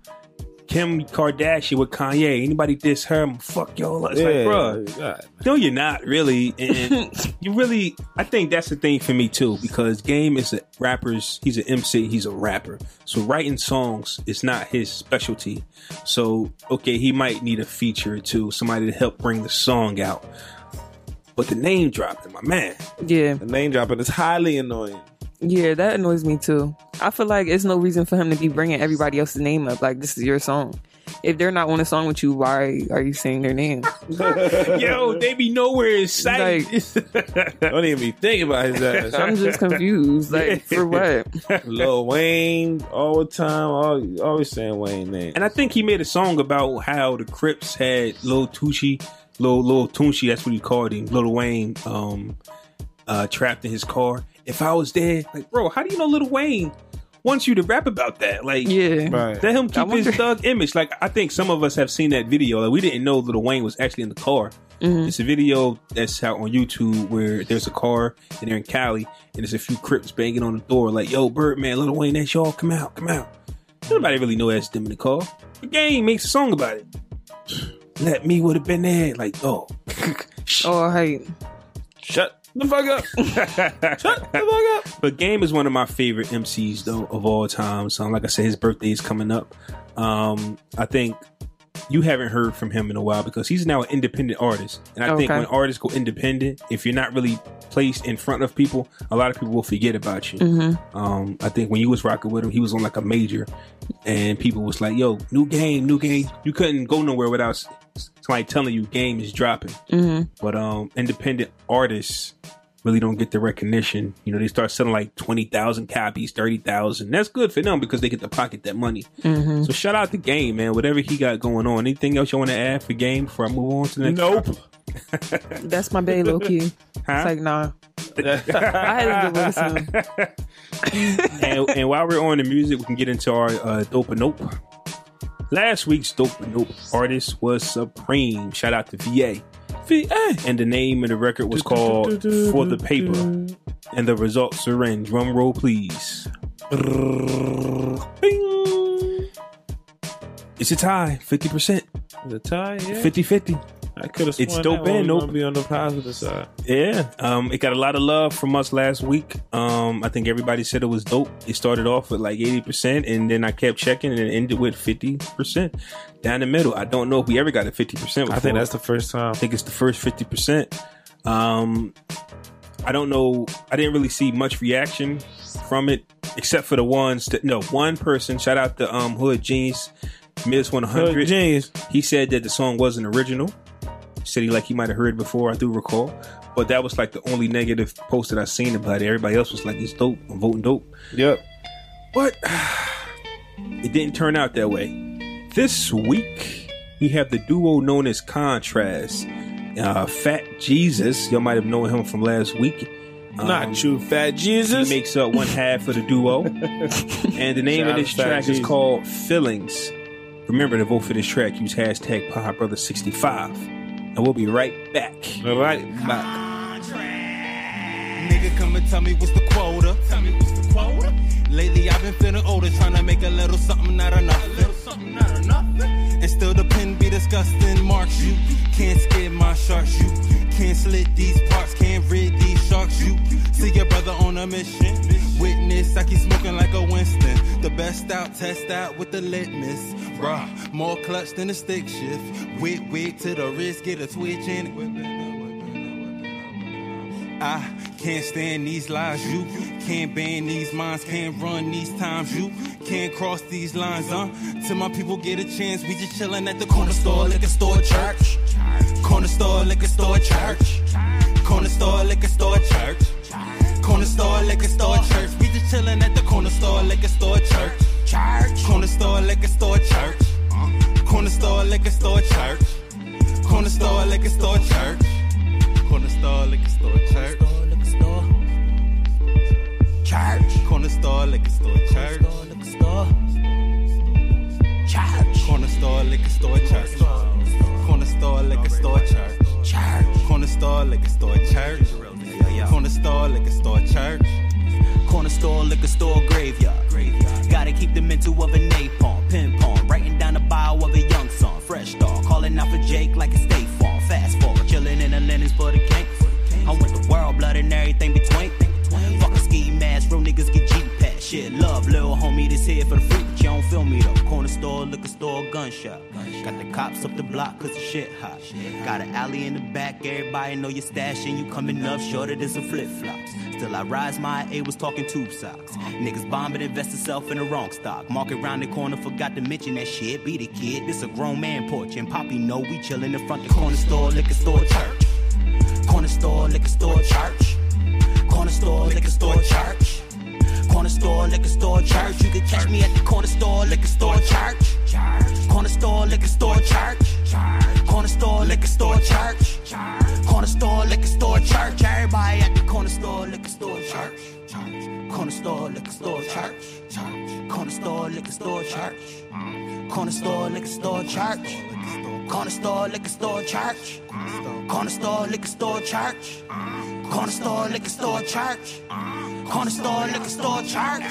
Kim Kardashian with Kanye. Anybody diss her? I'm fuck y'all. It's like, bro, God. No, you're not really, and you really. I think that's the thing for me too, because Game is a rapper's. He's an MC. He's a rapper. So writing songs is not his specialty. So okay, he might need a feature or two, somebody to help bring the song out. But the name dropping, my man. Yeah, The name dropping is highly annoying. Yeah, that annoys me too. I feel like it's no reason for him to be bringing everybody else's name up. Like this is your song. If they're not on a song with you, why are you saying their name? Yo, they be nowhere in sight. Don't even be thinking about his ass. I'm just confused. Like for what? Lil Wayne all the time, always, always saying Wayne name. And I think he made a song about how the Crips had Lil Tucci, Lil Lil Tunechi, that's what he called him, Lil Wayne, um, uh, trapped in his car. If I was there, like, bro, how do you know Little Wayne wants you to rap about that? Like, Yeah, Right. let him I keep his wonder- thug image. Like, I think some of us have seen that video. Like, we didn't know Little Wayne was actually in the car. Mm-hmm. It's a video that's out on YouTube where there's a car and they're in Cali and there's a few Crips banging on the door, like, yo, Birdman, Little Wayne, that's y'all, come out, come out. Nobody really know that's them in the car. The game makes a song about it. Let me would have been there, like, oh. Oh, hey, Shut the fuck up. Shut the fuck up. But Game is one of my favorite MCs though of all time. So like I said, his birthday is coming up. Um, I think you haven't heard from him in a while because he's now an independent artist. And I think when artists go independent, if you're not really placed in front of people, a lot of people will forget about you. Mm-hmm. Um, I think when you was rocking with him, he was on like a major, and people was like, "Yo, new game, new game." You couldn't go nowhere without somebody telling you game is dropping. Mm-hmm. But um, independent artists really don't get the recognition. You know, they start selling like twenty thousand copies, thirty thousand. That's good for them because they get to pocket that money. Mm-hmm. So shout out to Game, man. Whatever he got going on. Anything else you want to add for Game before I move on to the next? Nope. that's my bae, low key. Huh? It's like nah. I had to listen. and, and while we're on the music, we can get into our uh, dope and nope. Last week's dope and nope artist was Supreme. Shout out to VA. VA. And the name of the record was called For the Paper. And the results are in. Drum roll, please. Bing. It's a tie, 50%. The tie, yeah. 50 50. I could have. It's dope and nope. Be on the positive side. Yeah, um, it got a lot of love from us last week. Um, I think everybody said it was dope. It started off with like eighty percent, and then I kept checking, and it ended with fifty percent down the middle. I don't know if we ever got a fifty percent. I think that's the first time. I think it's the first fifty percent. Um, I don't know. I didn't really see much reaction from it, except for the ones that no one person. Shout out to um Hood Genius, Miss One Hundred. Good Genius. He said that the song wasn't original. He said he like he might have heard it before. I do recall, but that was like the only negative post that I seen about it. Everybody else was like, "It's dope. I'm voting dope." Yep. But it didn't turn out that way. This week we have the duo known as Kontrast. Uh, Fat Jesus, y'all might have known him from last week. Um, Not you, Fat He Jesus. makes up one half of the duo. and the name Shout of this track is called Feelings. Remember to vote for this track. Use hashtag PodBrother65. And we'll be right back. right back. Nigga, come and tell me what's the quota. Tell me what's the quota. Lately, I've been feeling older, trying to make a little something out of nothing. And still, the pen be disgusting. Marks you can't skid my sharks. You can't slit these parts, can't rid these sharks. You see your brother on a mission. Witness, I keep smoking like a Winston. The best out, test out with the litmus. Bruh, more clutch than a stick shift. Wig, wig to the wrist, get a twitch in it. I can't stand these lies, you can't ban these minds, can't run these times, you can't cross these lines, huh? Till my people get a chance, we just chillin' at the corner store, liquor store, church. Corner store, liquor store, church. Corner store, liquor store, church. Corner store, liquor store, church. We just chillin' at the corner store, liquor store, church. Church. Corner store, liquor store, church. Corner store, liquor store, church. Corner store, liquor store, church. Corner store, liquor store, church. Church. Corner store, liquor store, church. Church. Corner store, liquor store, church. Corner store, liquor store, church. Church. Corner store, liquor store, church. Corner store, liquor store, church. Corner store, liquor store, graveyard. Gotta keep the mental of a napalm, ping pong, writing down the bio of a young son, Fresh dog, calling out for Jake like a state farm. Fast forward, chilling in the linens for the king. I want the world, blood, and everything between. Fuck a ski mask, real niggas get. Shit, love, little homie, this here for the but you don't feel me though. Corner store, liquor store, gunshot. Got the cops up the block cause the shit hot. Got an alley in the back, everybody know your stash and you coming up shorter than some flip flops. Still I rise, my A was talking tube socks. Niggas bombing, invest itself in the wrong stock. Market round the corner, forgot to mention that shit. Be the kid, this a grown man porch. And Poppy know we chillin' in the front the corner store, liquor store, church. Corner store, liquor store, church. Corner store, liquor store, church. Corner store, liquor store, church. You can catch me at the corner store, liquor store, church. Corner store, liquor store, church. Corner store, liquor store, church. Corner store, liquor store, church. Everybody at the corner store, liquor store, church. Corner store, liquor store, church. Corner store, liquor store, church. Corner store, liquor store, church. Corner store, liquor store, church. Corner store, liquor store, church. Corner store, liquor store, church. Corner store, liquor store, church.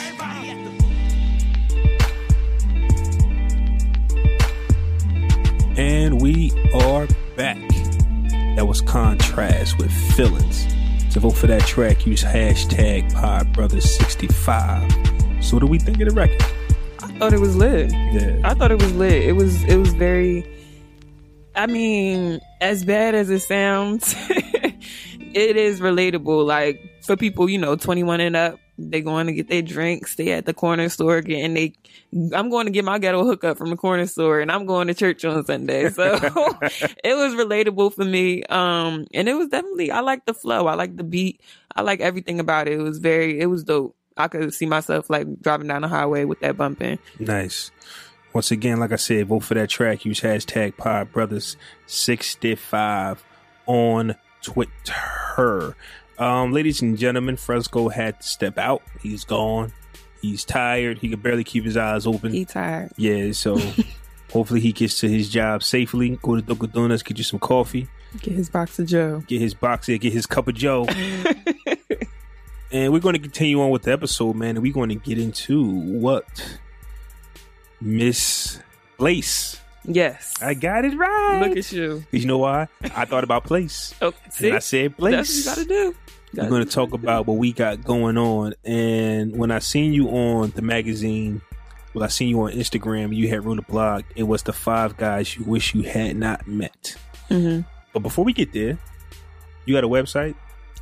And we are back. That was Kontrast with Feelings. To vote for that track, use hashtag PodBrothers65. So, what do we think of the record? I thought it was lit. Yeah. I thought it was lit. It was it was very I mean, as bad as it sounds, it is relatable. Like for people, you know, 21 and up, they going to get their drinks, They at the corner store getting they I'm going to get my ghetto hookup from the corner store and I'm going to church on Sunday. So it was relatable for me. Um and it was definitely I like the flow. I like the beat. I like everything about it. It was very it was dope. I could see myself like driving down the highway with that bumping. Nice. Once again, like I said, vote for that track. Use hashtag Pod Brothers sixty five on Twitter. Um, ladies and gentlemen, Fresco had to step out. He's gone. He's tired. He could barely keep his eyes open. He tired. yeah, so hopefully he gets to his job safely. Go to Dunkin' Donuts, get you some coffee, Get his box of Joe. get his box here, get his cup of Joe. and we're going to continue on with the episode, man. And we're going to get into what Miss Blaise. Yes. I got it right. Look at you. you know why? I thought about place. Oh, see? And I said That's what place. you gotta do. We're going to talk about what we got going on. And when I seen you on the magazine, well, I seen you on Instagram, you had wrote a blog. It was the five guys you wish you had not met. Mhm. But before we get there, you got a website?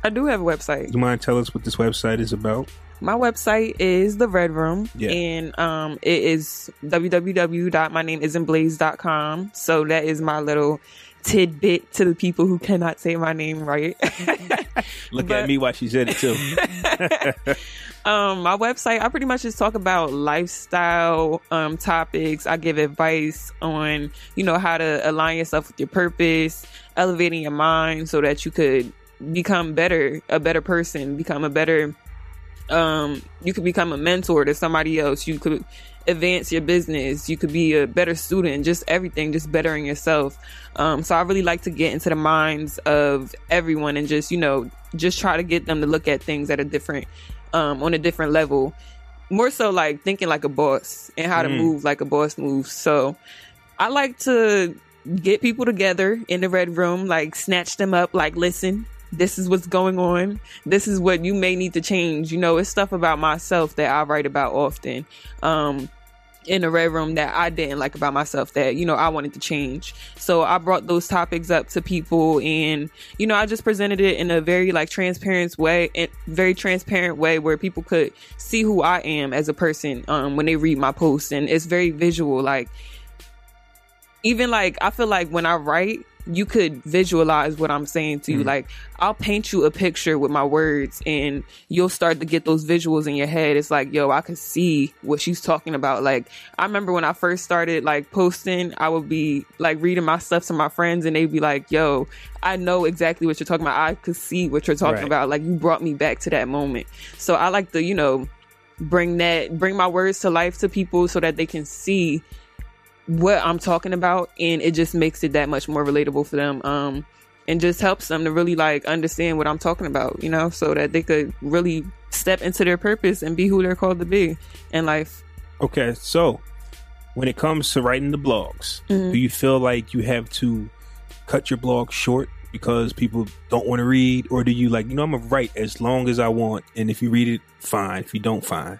I do have a website. You mind tell us what this website is about? My website is the Red Room, Yeah. and um, it is www.mynameisn'tblaze.com. So that is my little tidbit to the people who cannot say my name right. Look But- at me while she said it too. um, my website, I pretty much just talk about lifestyle um, topics. I give advice on, you know, how to align yourself with your purpose, elevating your mind so that you could become better, a better person, become a better um you could become a mentor to somebody else. You could advance your business. You could be a better student. Just everything just bettering yourself. Um so i really like to get into the minds of everyone and just you know just try to get them to look at things at a different um on a different level. More so like thinking like a boss and how to Mm. move like a boss moves so i like to get people together in the red room like snatch them up like listen this is what's going on. This is what you may need to change. You know it's stuff about myself that i write about often um in the red room that i didn't like about myself that you know i wanted to change. So i brought those topics up to people and you know i just presented it in a very like transparent way and very transparent way where people could see who i am as a person um when they read my posts. And it's very visual like even like I feel like when I write, you could visualize what I'm saying to you. Mm. Like I'll paint you a picture with my words and you'll start to get those visuals in your head. It's like, yo, I can see what she's talking about. Like I remember when I first started like posting, I would be like reading my stuff to my friends and they'd be like, yo, I know exactly what you're talking about. I could see what you're talking Right. about. Like you brought me back to that moment. So I like to, you know, bring that bring my words to life to people so that they can see what I'm talking about and it just makes it that much more relatable for them um and just helps them to really like understand what I'm talking about you know so that they could really step into their purpose and be who they're called to be in life Okay, so when it comes to writing the blogs, Mm-hmm. do you feel like you have to cut your blog short because people don't want to read, or do you like, you know, I'm gonna write as long as I want, and if you read it, fine. If you don't, fine.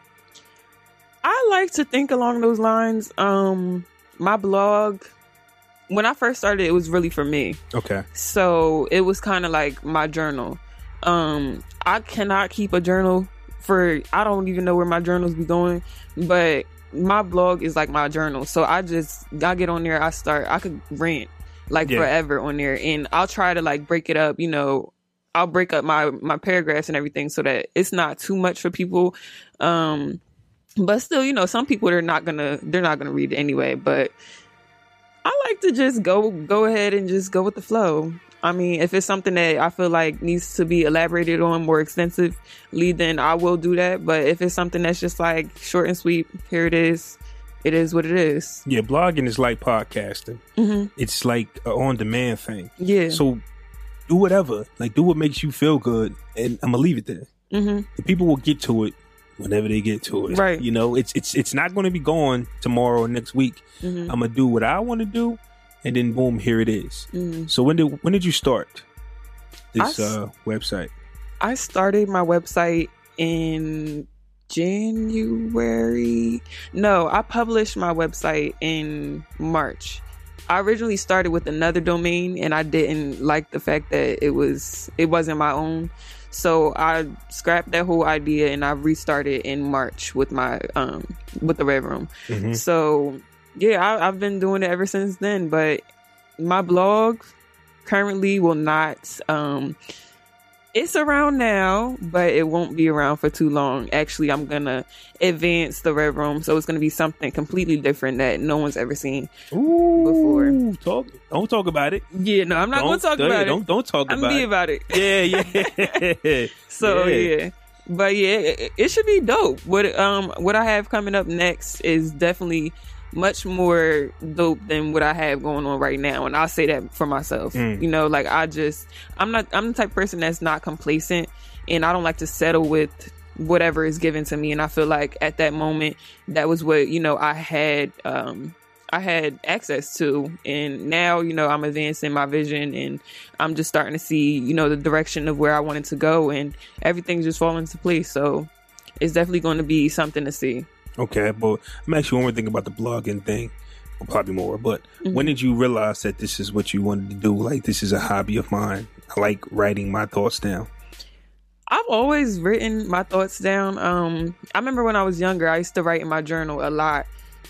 I like to think along those lines um my blog when I first started it was really for me. Okay. so it was kind of like my journal. Um i cannot keep a journal for i don't even know where my journals be going but my blog is like my journal. So i just i get on there i start i could rant like Yeah. forever on there and i'll try to like break it up you know. I'll break up my my paragraphs and everything so that it's not too much for people. Um but still you know some people they're not gonna they're not gonna read it anyway but I like to just go go ahead and just go with the flow. I mean, if it's something that I feel like needs to be elaborated on more extensively, then I will do that. But if it's something that's just like short and sweet, here it is. It is what it is. Yeah, blogging is like podcasting. hmm It's like an on-demand thing. Yeah. So do whatever, like do what makes you feel good, and I'm gonna leave it there. hmm The people will get to it whenever they get to it. Right. You know, it's it's it's not going to be gone tomorrow or next week. hmm I'm gonna do what I want to do, and then boom, here it is. hmm So when did when did you start this I uh, website? I started my website in January. No, I published my website in March. I originally started with another domain and I didn't like the fact that it was it wasn't my own. So I scrapped that whole idea and I restarted in March with my um with the Red Room. Mhm. So yeah, I, I've been doing it ever since then. But my blog currently will not um it's around now, but it won't be around for too long. Actually, I'm gonna advance the Red Room, so it's gonna be something completely different that no one's ever seen before. Ooh, talk. Don't talk about it. Yeah, no, I'm not gonna talk about it. Don't don't talk about it. I'm about be it. about it. Yeah, yeah. So yeah. But yeah, it, it should be dope. What um what I have coming up next is definitely much more dope than what I have going on right now. And I'll say that for myself. Mm. You know, like I just I'm not I'm the type of person that's not complacent and I don't like to settle with whatever is given to me. And I feel like at that moment that was what, you know, I had um I had access to. And now, you know, I'm advancing my vision and I'm just starting to see, you know, the direction of where I wanted to go and everything's just falling into place. So it's definitely going to be something to see. Okay, but I'm actually one more thing about the blogging thing. Well, probably more, but Mm-hmm. when did you realize that this is what you wanted to do? Like this is a hobby of mine. I like writing my thoughts down. I've always written my thoughts down. Um, I remember when I was younger, I used to write in my journal a lot.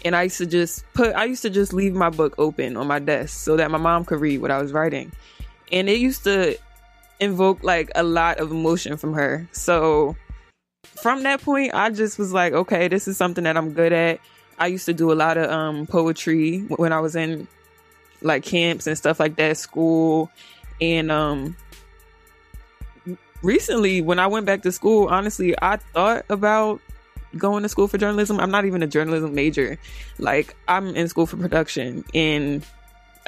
And I used to just put, I used to just leave my book open on my desk so that my mom could read what I was writing. And it used to invoke like a lot of emotion from her. So from that point, I just was like, okay, this is something that I'm good at. I used to do a lot of um, poetry when I was in like camps and stuff like that, school. And um, recently when I went back to school, honestly, I thought about going to school for journalism. I'm not even a journalism major. Like I'm in school for production and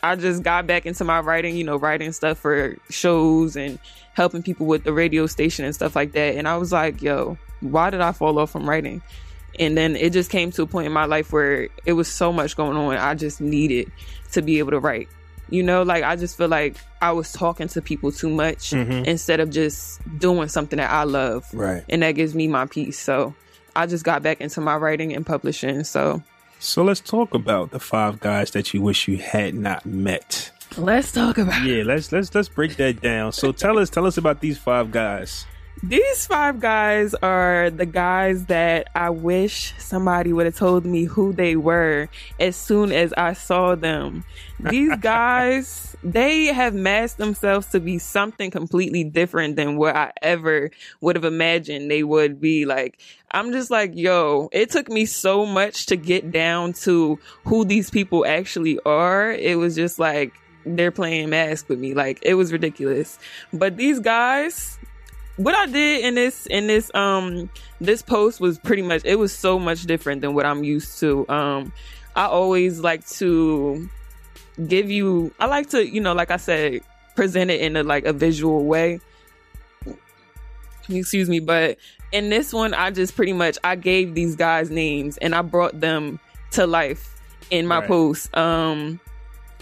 I just got back into my writing, you know, writing stuff for shows and helping people with the radio station and stuff like that. And I was like, yo, why did I fall off from writing? And then it just came to a point in my life where it was so much going on. I just needed to be able to write. You know, like I just feel like I was talking to people too much mm-hmm. instead of just doing something that I love. Right. And that gives me my peace. So I just got back into my writing and publishing. So So let's talk about the five guys that you wish you had not met. Let's talk about Yeah, let's let's let's break that down. So tell us tell us about these five guys. These five guys are the guys that I wish somebody would have told me who they were as soon as I saw them. These guys, they have masked themselves to be something completely different than what I ever would have imagined they would be. Like, I'm just like, yo, it took me so much to get down to who these people actually are. It was just like, they're playing mask with me. Like, it was ridiculous. But these guys, what I did in this in this um this post was pretty much it was so much different than what I'm used to. Um I always like to give you I like to, you know, like I said, present it in a like a visual way. Excuse me, but in this one I just pretty much I gave these guys names and I brought them to life in my Right. post. Um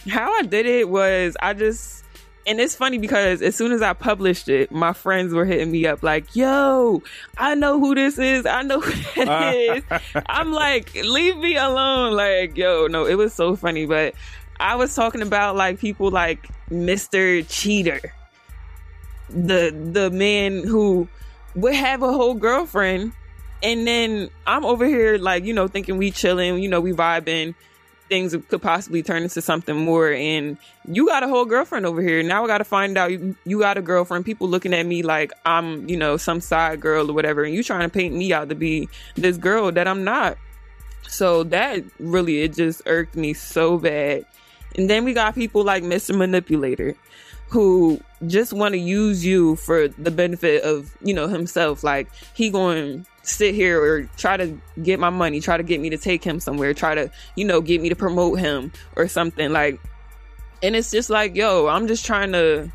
how I did it was I just and it's funny because as soon as I published it, my friends were hitting me up like, yo, I know who this is. I know who that uh. is. I'm like, leave me alone. Like, yo, no, it was so funny. But I was talking about like people like Mr. Cheater, the the man who would have a whole girlfriend, and then I'm over here like, you know, thinking we chilling, you know, we vibing things could possibly turn into something more. And you got a whole girlfriend over here. Now i gotta find out you, you got a girlfriend. People looking at me like i'm you know some side girl or whatever. And you trying to paint me out to be this girl that i'm not. So that really it just irked me so bad. And then we got people like mr manipulator who just want to use you for the benefit of you know himself. Like he going sit here or try to get my money try to get me to take him somewhere try to you know get me to promote him or something like and it's just like yo i'm just trying to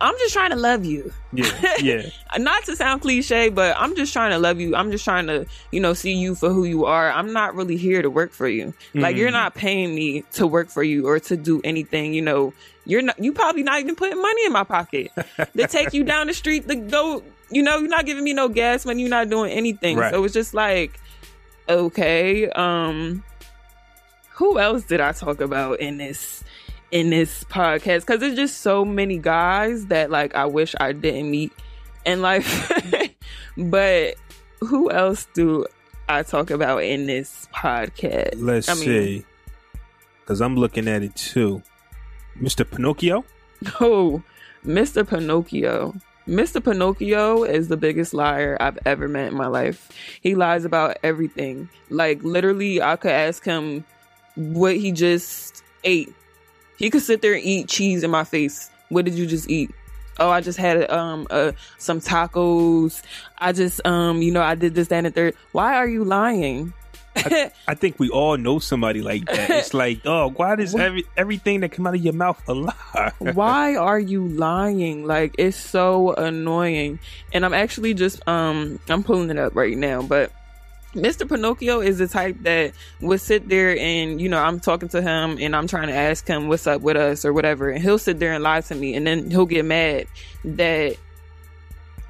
i'm just trying to love you Yeah, yeah. not to sound cliche, but I'm just trying to love you. I'm just trying to, you know, see you for who you are. I'm not really here to work for you. Like you're mm-hmm. not paying me to work for you or to do anything, you know. You're not you probably not even putting money in my pocket. to take you down the street to go, you know, you're not giving me no gas money, you're not doing anything. Right. So it's just like okay, um who else did I talk about in this in this podcast because there's just so many guys that like I wish I didn't meet in life. but who else do I talk about in this podcast? Let's I mean- see. Because I'm looking at it too. Mr. Pinocchio? Oh, Mr. Pinocchio. Mr. Pinocchio is the biggest liar I've ever met in my life. He lies about everything. Like literally, I could ask him what he just ate. He could sit there and eat cheese in my face. What did you just eat? Oh, I just had um uh, some tacos. I just um you know I did this that and the third. Why are you lying? I think we all know somebody like that. It's like, oh, why does every everything that come out of your mouth a lie? why are you lying like it's so annoying and i'm actually just um i'm pulling it up right now but Mr. Pinocchio is the type that would sit there and, you know, I'm talking to him and I'm trying to ask him what's up with us or whatever. And he'll sit there and lie to me and then he'll get mad that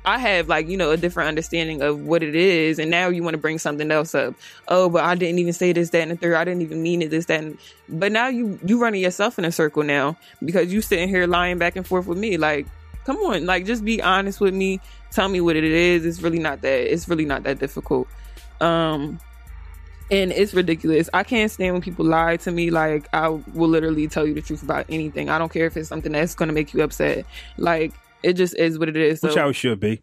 I have like, you know, a different understanding of what it is. And now you want to bring something else up. Oh, but I didn't even say this, that, and the third. I didn't even mean it, this, that, and but now you, you running yourself in a circle now because you sitting here lying back and forth with me. Like, come on, like just be honest with me. Tell me what it is. It's really not that, it's really not that difficult. Um, and it's ridiculous. I can't stand when people lie to me. Like I will literally tell you the truth about anything. I don't care if it's something that's going to make you upset. Like it just is what it is. Which So, how it should be.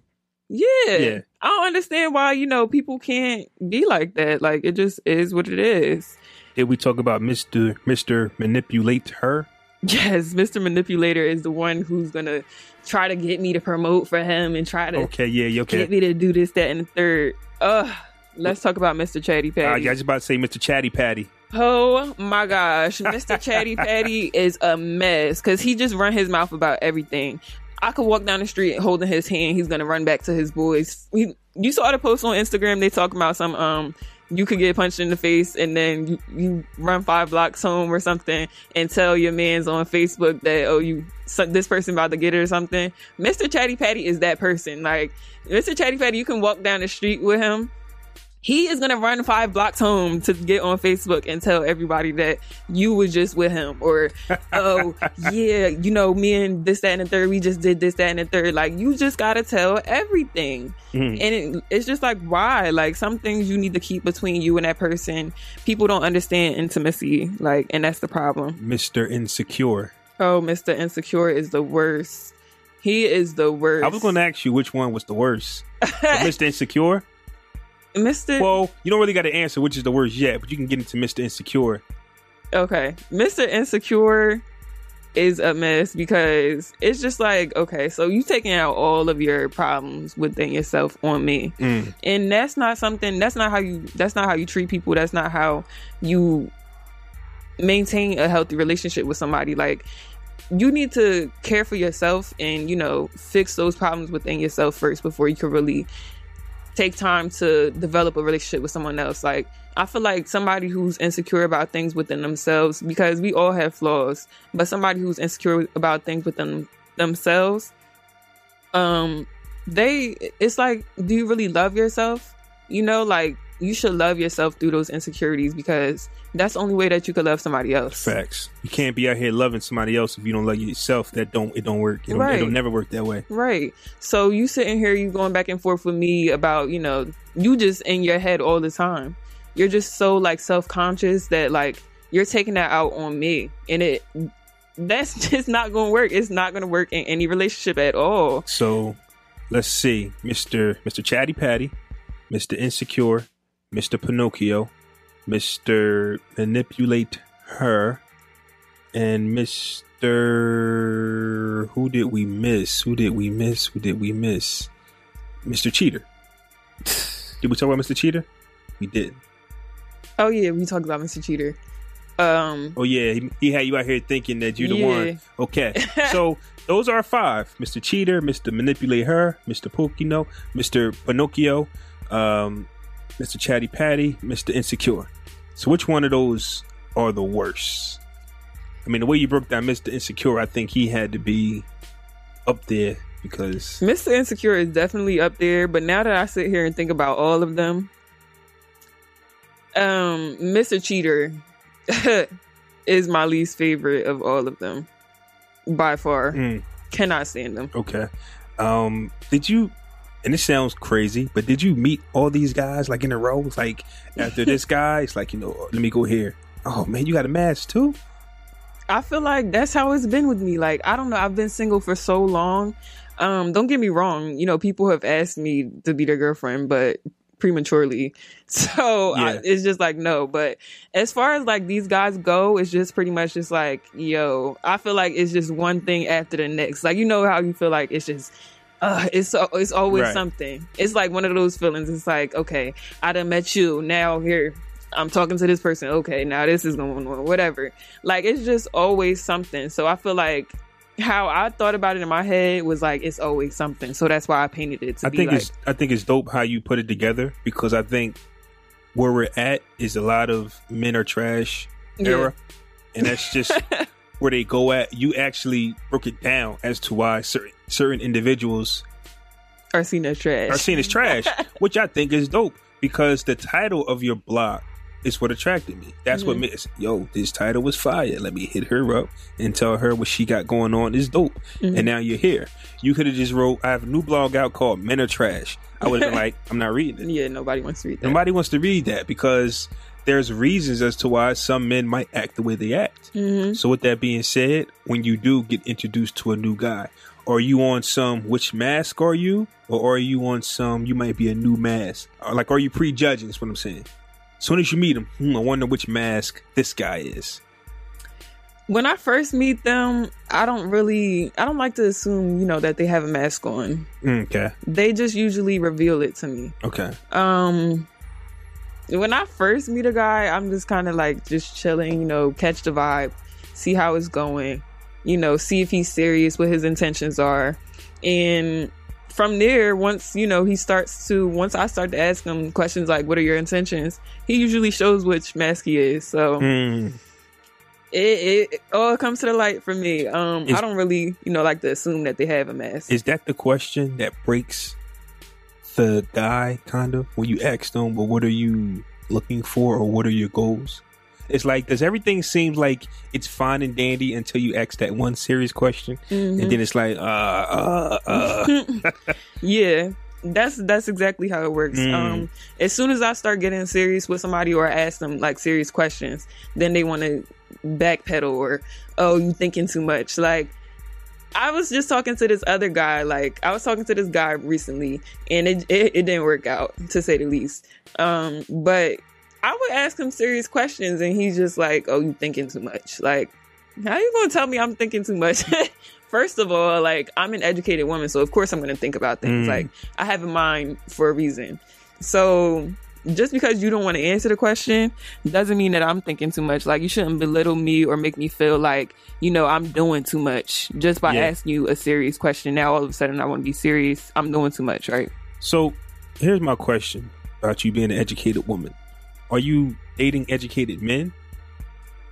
yeah. Yeah. I don't understand why you know people can't be like that. Like it just is what it is. Did we talk about Mister Mister Manipulate her? Yes, Mr. Manipulator is the one who's gonna try to get me to promote for him and try to Okay, yeah, okay. get me to do this, that, and the third. Ugh. Let's talk about Mr. Chatty Uh, Patty. yeah, I was about to say Mister Chatty Patty. Oh my gosh, Mr. Chatty Patty is a mess because he just run his mouth about everything. I could walk down the street holding his hand. He's gonna run back to his boys. He, you saw the post on Instagram. They talking about some um, you could get punched in the face and then you, you run five blocks home or something and tell your man's on Facebook that oh you so, this person about to get it or something. Mr. Chatty Patty is that person. Like Mr. Chatty Patty, you can walk down the street with him he is gonna run five blocks home to get on Facebook and tell everybody that you was just with him, or oh yeah, you know me and this that and the third, we just did this that and the third. Like you just gotta tell everything, mm-hmm. and it, it's just like why? Like some things you need to keep between you and that person. People don't understand intimacy, like, and that's the problem. Mister Insecure. Oh, Mister Insecure is the worst. He is the worst. I was going to ask you which one was the worst. Mister Insecure. Mister. Well, you don't really got to answer which is the worst yet, but you can get into Mister Insecure. Okay. Mr. Insecure is a mess because it's just like, okay, so you taking out all of your problems within yourself on me. Mm. And that's not something that's not how you that's not how you treat people. That's not how you maintain a healthy relationship with somebody. Like you need to care for yourself and, you know, fix those problems within yourself first before you can really take time to develop a relationship with someone else. Like I feel like somebody who's insecure about things within themselves, because we all have flaws, but somebody who's insecure about things within themselves, um, they it's like, do you really love yourself? You know, like you should love yourself through those insecurities because that's the only way that you could love somebody else. Facts. You can't be out here loving somebody else if you don't love yourself. That don't it don't work. It don't, Right. It'll never work that way. Right. So you sitting here, you going back and forth with me about, you know, you just in your head all the time. You're just so like self conscious that like you're taking that out on me, and it that's just not going to work. It's not going to work in any relationship at all. So let's see, Mister Mister Chatty Patty, Mister Insecure, Mister Pinocchio, Mister Manipulate Her, and Mister Who did we miss? Who did we miss? Who did we miss? Mister Cheater. Did we talk about Mister Cheater? We did. Oh yeah, we talked about Mr. Cheater. Um, Oh yeah, he, he had you out here thinking that you're the Yeah. one. Okay, so those are five: Mr. Cheater, Mr. Manipulate Her, Mr. Pokino, Mr. Pinocchio, um, Mr. Chatty Patty, Mr. Insecure. So which one of those are the worst? I mean, the way you broke down Mr. Insecure, I think he had to be up there because Mr. Insecure is definitely up there, but now that I sit here and think about all of them, um, Mr. Cheater is my least favorite of all of them by far. Mm. Cannot stand them. Okay. Um, did you? And this sounds crazy, but did you meet all these guys like in a row? It's like after this guy, it's like you know, let me go here. Oh man, you got a match too. I feel like that's how it's been with me. Like, I don't know. I've been single for so long. Um, don't get me wrong. You know, people have asked me to be their girlfriend, but prematurely. So I, it's just like no. But as far as like these guys go, it's just pretty much just like yo. I feel like it's just one thing after the next. Like you know how you feel like it's just. Uh, it's it's always Right. something. It's like one of those feelings. It's like, okay, I done met you. Now here, I'm talking to this person. Okay, now this is going on. Whatever. Like it's just always something. So I feel like how I thought about it in my head was like it's always something. So that's why I painted it to I think like it's I think it's dope how you put it together because I think where we're at is a lot of men are trash Yeah. era, and that's just where they go at. You actually broke it down as to why certain certain individuals are seen as trash. are seen as trash, which I think is dope because the title of your blog is what attracted me. That's what Mhm. made yo, this title was fire. Let me hit her up and tell her what she got going on is dope. Mhm. And now you're here. You could have just wrote, I have a new blog out called Men Are Trash. I would have been like, I'm not reading it. Yeah, nobody wants to read that. Nobody wants to read that because there's reasons as to why some men might act the way they act. Mhm. So with that being said, when you do get introduced to a new guy, are you on some which mask are you, or are you on some you might be a new mask? Or like are you prejudging? Is what I'm saying. As soon as you meet him, hmm, I wonder which mask this guy is. When I first meet them, I don't really I don't like to assume, you know, that they have a mask on. Okay, They just usually reveal it to me. okay, Um when I first meet a guy, I'm just kind of like just chilling, you know, catch the vibe, see how it's going, you know, see if he's serious, what his intentions are. And from there, once, you know, he starts to, once I start to ask him questions like, what are your intentions? He usually shows which mask he is. So Hmm. it, it all comes to the light for me. Um, Is- I don't really, you know, like to assume that they have a mask. Is that the question that breaks the guy, kind of, when you ask them, well, what are you looking for or what are your goals? It's like, does everything seem like it's fine and dandy until you ask that one serious question? Mhm. And then it's like, uh, uh, uh. yeah that's that's exactly how it works Mm. um as soon as i start getting serious with somebody or ask them like serious questions then they want to backpedal or oh you thinking too much like i was just talking to this other guy like i was talking to this guy recently and it it, it didn't work out to say the least um but i would ask him serious questions and he's just like oh you thinking too much. Like how you gonna tell me i'm thinking too much? First of all like i'm an educated woman so of course i'm gonna think about things. Mm. like i have a mind for a reason. So just because you don't want to answer the question doesn't mean that i'm thinking too much. Like you shouldn't belittle me or make me feel like you know i'm doing too much just by Yeah. asking you a serious question. Now all of a sudden i want to be serious. I'm doing too much right? So here's my question about you being an educated woman. Are you dating educated men?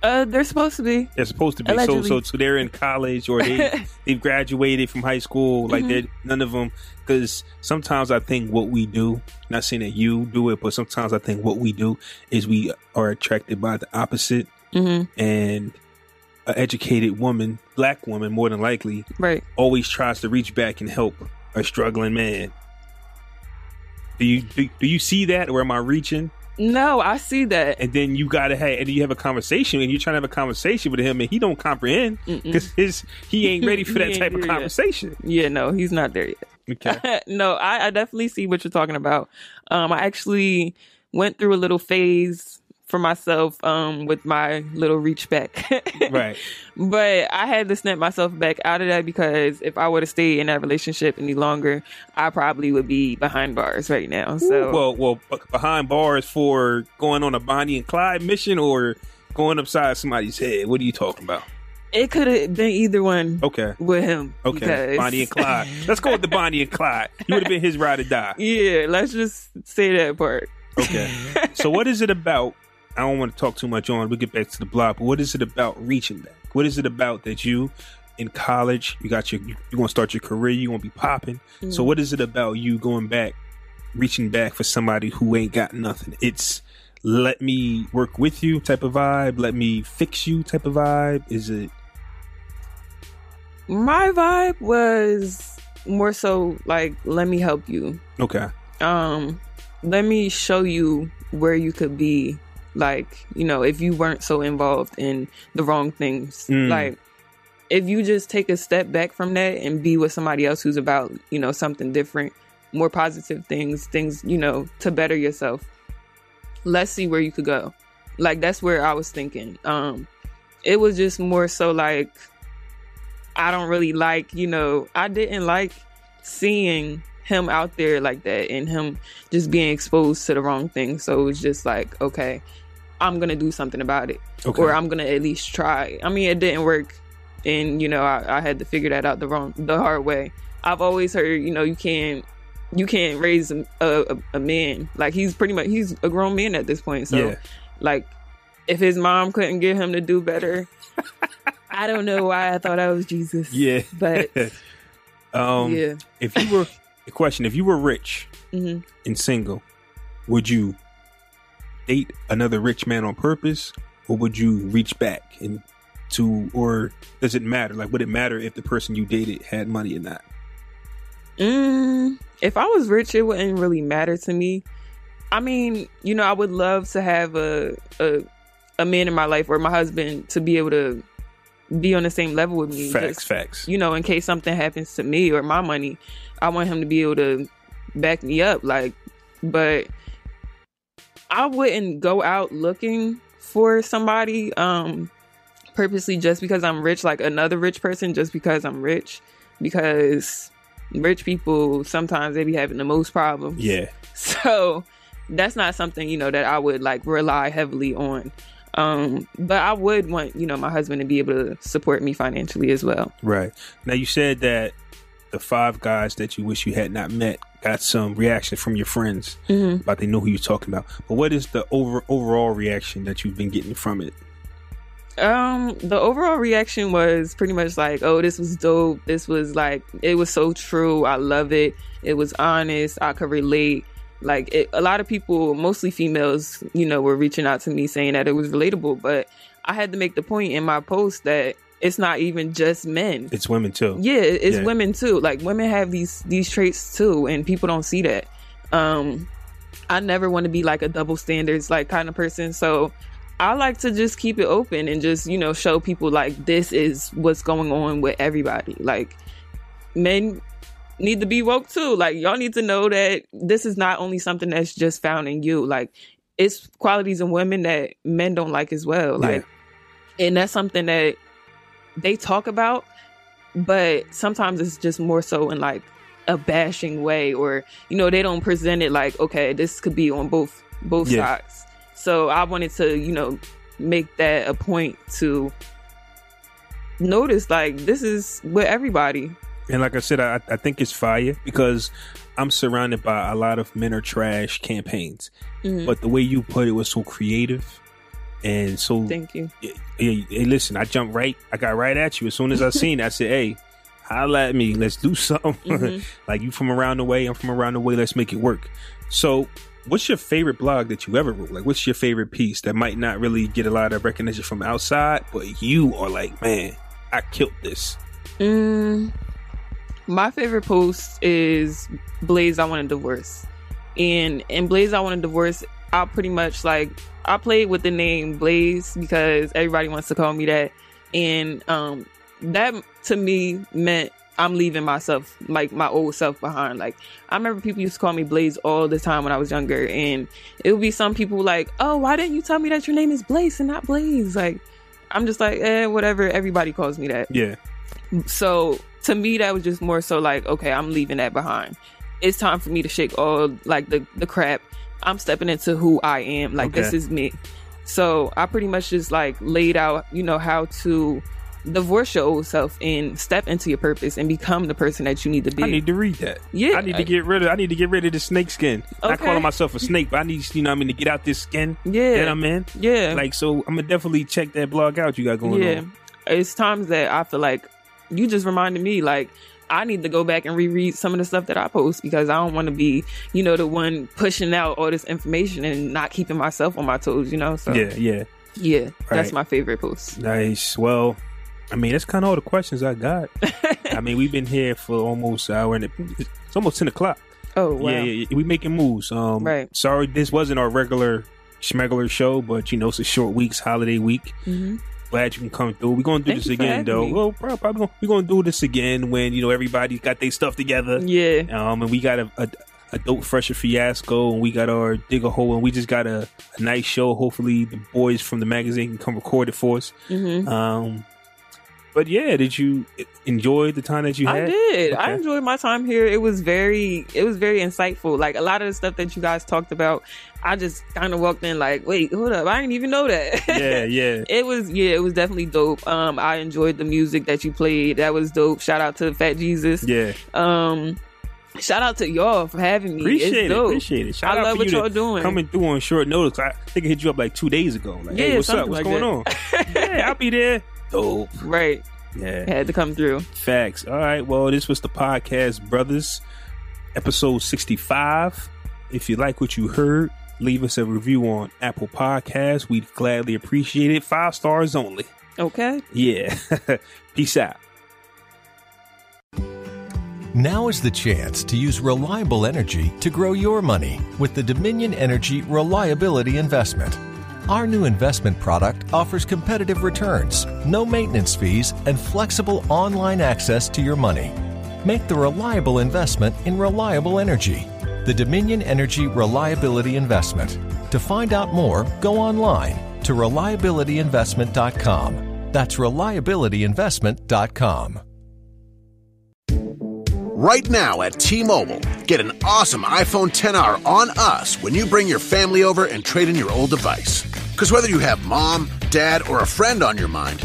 uh they're supposed to be They're supposed to be. Allegedly. So, so, so they're in college or they they've graduated from high school. Like Mhm. they're none of them. Because sometimes I think what we do, not saying that you do it, but sometimes I think what we do is we are attracted by the opposite. hmm And an educated woman, black woman, more than likely, right always tries to reach back and help a struggling man. Do you do, do you see that, or am I reaching? No i see that and then you gotta have and you have a conversation and you're trying to have a conversation with him and he don't comprehend because his he ain't ready for that type of there yet. conversation. yeah no he's not there yet Okay. no, I, I definitely see what you're talking about. Um, I actually went through a little phase for myself um, with my little reach back. right. But I had to snap myself back out of that because if I were to stay in that relationship any longer, I probably would be behind bars right now. So Well, well, behind bars for going on a Bonnie and Clyde mission or going upside somebody's head. What are you talking about? it could have been either one Okay. with him. Okay. because- Bonnie and Clyde. Let's go with the Bonnie and Clyde. You would have been his ride or die. yeah, let's just say that part. Okay. so what is it about? I don't want to talk too much on. We get back to the block, but what is it about reaching back? What is it about that you in college, you got your you, you're gonna start your career, you gonna be popping. So Mhm. what is it about you going back, reaching back for somebody who ain't got nothing? It's let me work with you type of vibe, let me fix you type of vibe. Is it My vibe was more so like, let me help you. okay? um let me show you where you could be like you know if you weren't so involved in the wrong things Mm. like if you just take a step back from that and be with somebody else who's about, you know, something different, more positive things, things, you know, to better yourself. Let's see where you could go. Like that's where I was thinking. Um it was just more so like I don't really like, you know, I didn't like seeing him out there like that and him just being exposed to the wrong thing. So it was just like, okay, I'm gonna do something about it. Okay. Or I'm gonna at least try. I mean it didn't work and you know, I, I had to figure that out the wrong the hard way. I've always heard, you know, you can't you can't raise a, a, a man. Like he's pretty much he's a grown man at this point. So Yeah. like if his mom couldn't get him to do better, I don't know why I thought I was Jesus. Yeah. But um, yeah. if you were a question, if you were rich hmm and single, would you date another rich man on purpose, or would you reach back and to, or does it matter? Like, would it matter if the person you dated had money or not? Mm, if I was rich, it wouldn't really matter to me. I mean, you know, I would love to have a a, a man in my life or my husband to be able to be on the same level with me. Facts, Just, facts. You know, in case something happens to me or my money, I want him to be able to back me up. Like, but I wouldn't go out looking for somebody um purposely just because I'm rich, like another rich person, just because I'm rich. Because rich people sometimes they be having the most problems. Yeah. So that's not something, you know, that I would like rely heavily on. Um, but I would want, you know, my husband to be able to support me financially as well. Right. Now you said that the five guys that you wish you had not met got some reaction from your friends Mhm. about they know who you're talking about. But what is the over overall reaction that you've been getting from it? Um, the overall reaction was pretty much like, "Oh, this was dope. This was like, it was so true. I love it. It was honest. I could relate." Like, it, a lot of people, mostly females, you know, were reaching out to me saying that it was relatable. But I had to make the point in my post that it's not even just men. It's women too. Yeah, it's Yeah. women too. Like women have these these traits too, and people don't see that. Um, I never want to be like a double standards like kind of person. So I like to just keep it open and just you know show people like this is what's going on with everybody. Like men need to be woke too. Like y'all need to know that this is not only something that's just found in you. Like it's qualities in women that men don't like as well. Like and that's something that they talk about but sometimes it's just more so in like a bashing way or you know they don't present it like okay this could be on both both Yeah. sides so i wanted to you know make that a point to notice like this is with everybody And like I said, I, I think it's fire because I'm surrounded by a lot of men are trash campaigns. Mhm. But the way you put it was so creative and so. thank you Hey, hey, listen, I jumped right. I got right at you as soon as I seen. it. I said, "Hey, holla at me. Let's do something." Mhm. like you from around the way, I'm from around the way. Let's make it work. So, what's your favorite blog that you ever wrote? Like, what's your favorite piece that might not really get a lot of recognition from outside, but you are like, man, I killed this. Mm, my favorite post is Blaze I Want a Divorce. And in Blaze I Want a Divorce, I pretty much like I played with the name Blaze because everybody wants to call me that. And um that to me meant I'm leaving myself like my old self behind. Like I remember people used to call me Blaze all the time when I was younger and it would be some people like, "Oh, why didn't you tell me that your name is Blaise and not Blaze?" Like I'm just like, "Eh, whatever, everybody calls me that." Yeah, so to me that was just more so like okay i'm leaving that behind it's time for me to shake all like the the crap i'm stepping into who i am like this is me so i pretty much just like laid out you know how to divorce your old self and step into your purpose and become the person that you need to be I need to read that. Yeah. I need to get rid of. I need to get rid of the snake skin. Okay. calling myself a snake, but I need, you know, I mean, to get out this skin. Yeah. that I'm in. yeah Like, so I'm gonna definitely check that blog out you got going yeah on. it's times that i feel like you just reminded me like I need to go back and reread some of the stuff that I post because I don't want to be, you know, the one pushing out all this information and not keeping myself on my toes, you know? So Yeah, yeah. yeah, that's my favorite post. Nice. Well, I mean, that's kind of all the questions I got. I mean, we've been here for almost an hour and it's almost ten o'clock. Oh wow. Yeah, yeah, yeah, we making moves. Um, Right. Sorry, this wasn't our regular schmegular show, but you know, it's a short week's holiday week. Mhm. Glad you can come through. We're gonna do Thank this again, though. me. Well, probably gonna, we're gonna do this again when you know everybody got their stuff together. Yeah. Um, and we got a, a a dope fresher fiasco, and we got our dig a hole, and we just got a, a nice show. Hopefully, the boys from the magazine can come record it for us. hmm Um, but yeah, did you enjoy the time that you had? I did. I enjoyed my time here. It was very, it was very insightful. Like a lot of the stuff that you guys talked about, I just kind of walked in like, wait, hold up, I didn't even know that. Yeah, yeah. It was yeah, it was definitely dope. Um, I enjoyed the music that you played. That was dope. Shout out to Fat Jesus. Yeah, Um, shout out to y'all for having me. appreciate it. Appreciate it. Shout I out love what y'all doing. Coming through on short notice. I think I hit you up like two days ago. Like, hey, Yeah, what's up? What's like going on? yeah, I'll be there. Dope. right, Yeah. had to come through. Facts. All right. Well, this was the podcast, brothers, episode 65. If you like what you heard, leave us a review on Apple Podcasts. We'd gladly appreciate it. Five stars only. Okay. Yeah. Peace out. Now is the chance to use reliable energy to grow your money with the Dominion Energy Reliability Investment. Our new investment product offers competitive returns, no maintenance fees, and flexible online access to your money. Make the reliable investment in reliable energy. The Dominion Energy Reliability Investment. To find out more, go online to reliabilityinvestment.com. That's reliabilityinvestment.com. Right now at T-Mobile, get an awesome iPhone 10R on us when you bring your family over and trade in your old device. Because whether you have mom, dad, or a friend on your mind,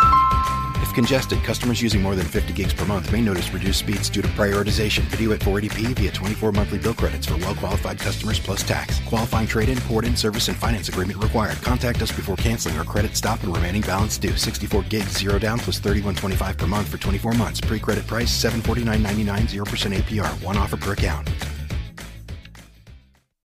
If congested, customers using more than 50 gigs per month may notice reduced speeds due to prioritization. Video at 480p via 24 monthly bill credits for well qualified customers plus tax. Qualifying trade in, port in, service, and finance agreement required. Contact us before canceling or credit stop and remaining balance due. 64 gigs, zero down plus 31.25 per month for 24 months. Pre credit price 749.99, 0% APR. One offer per account.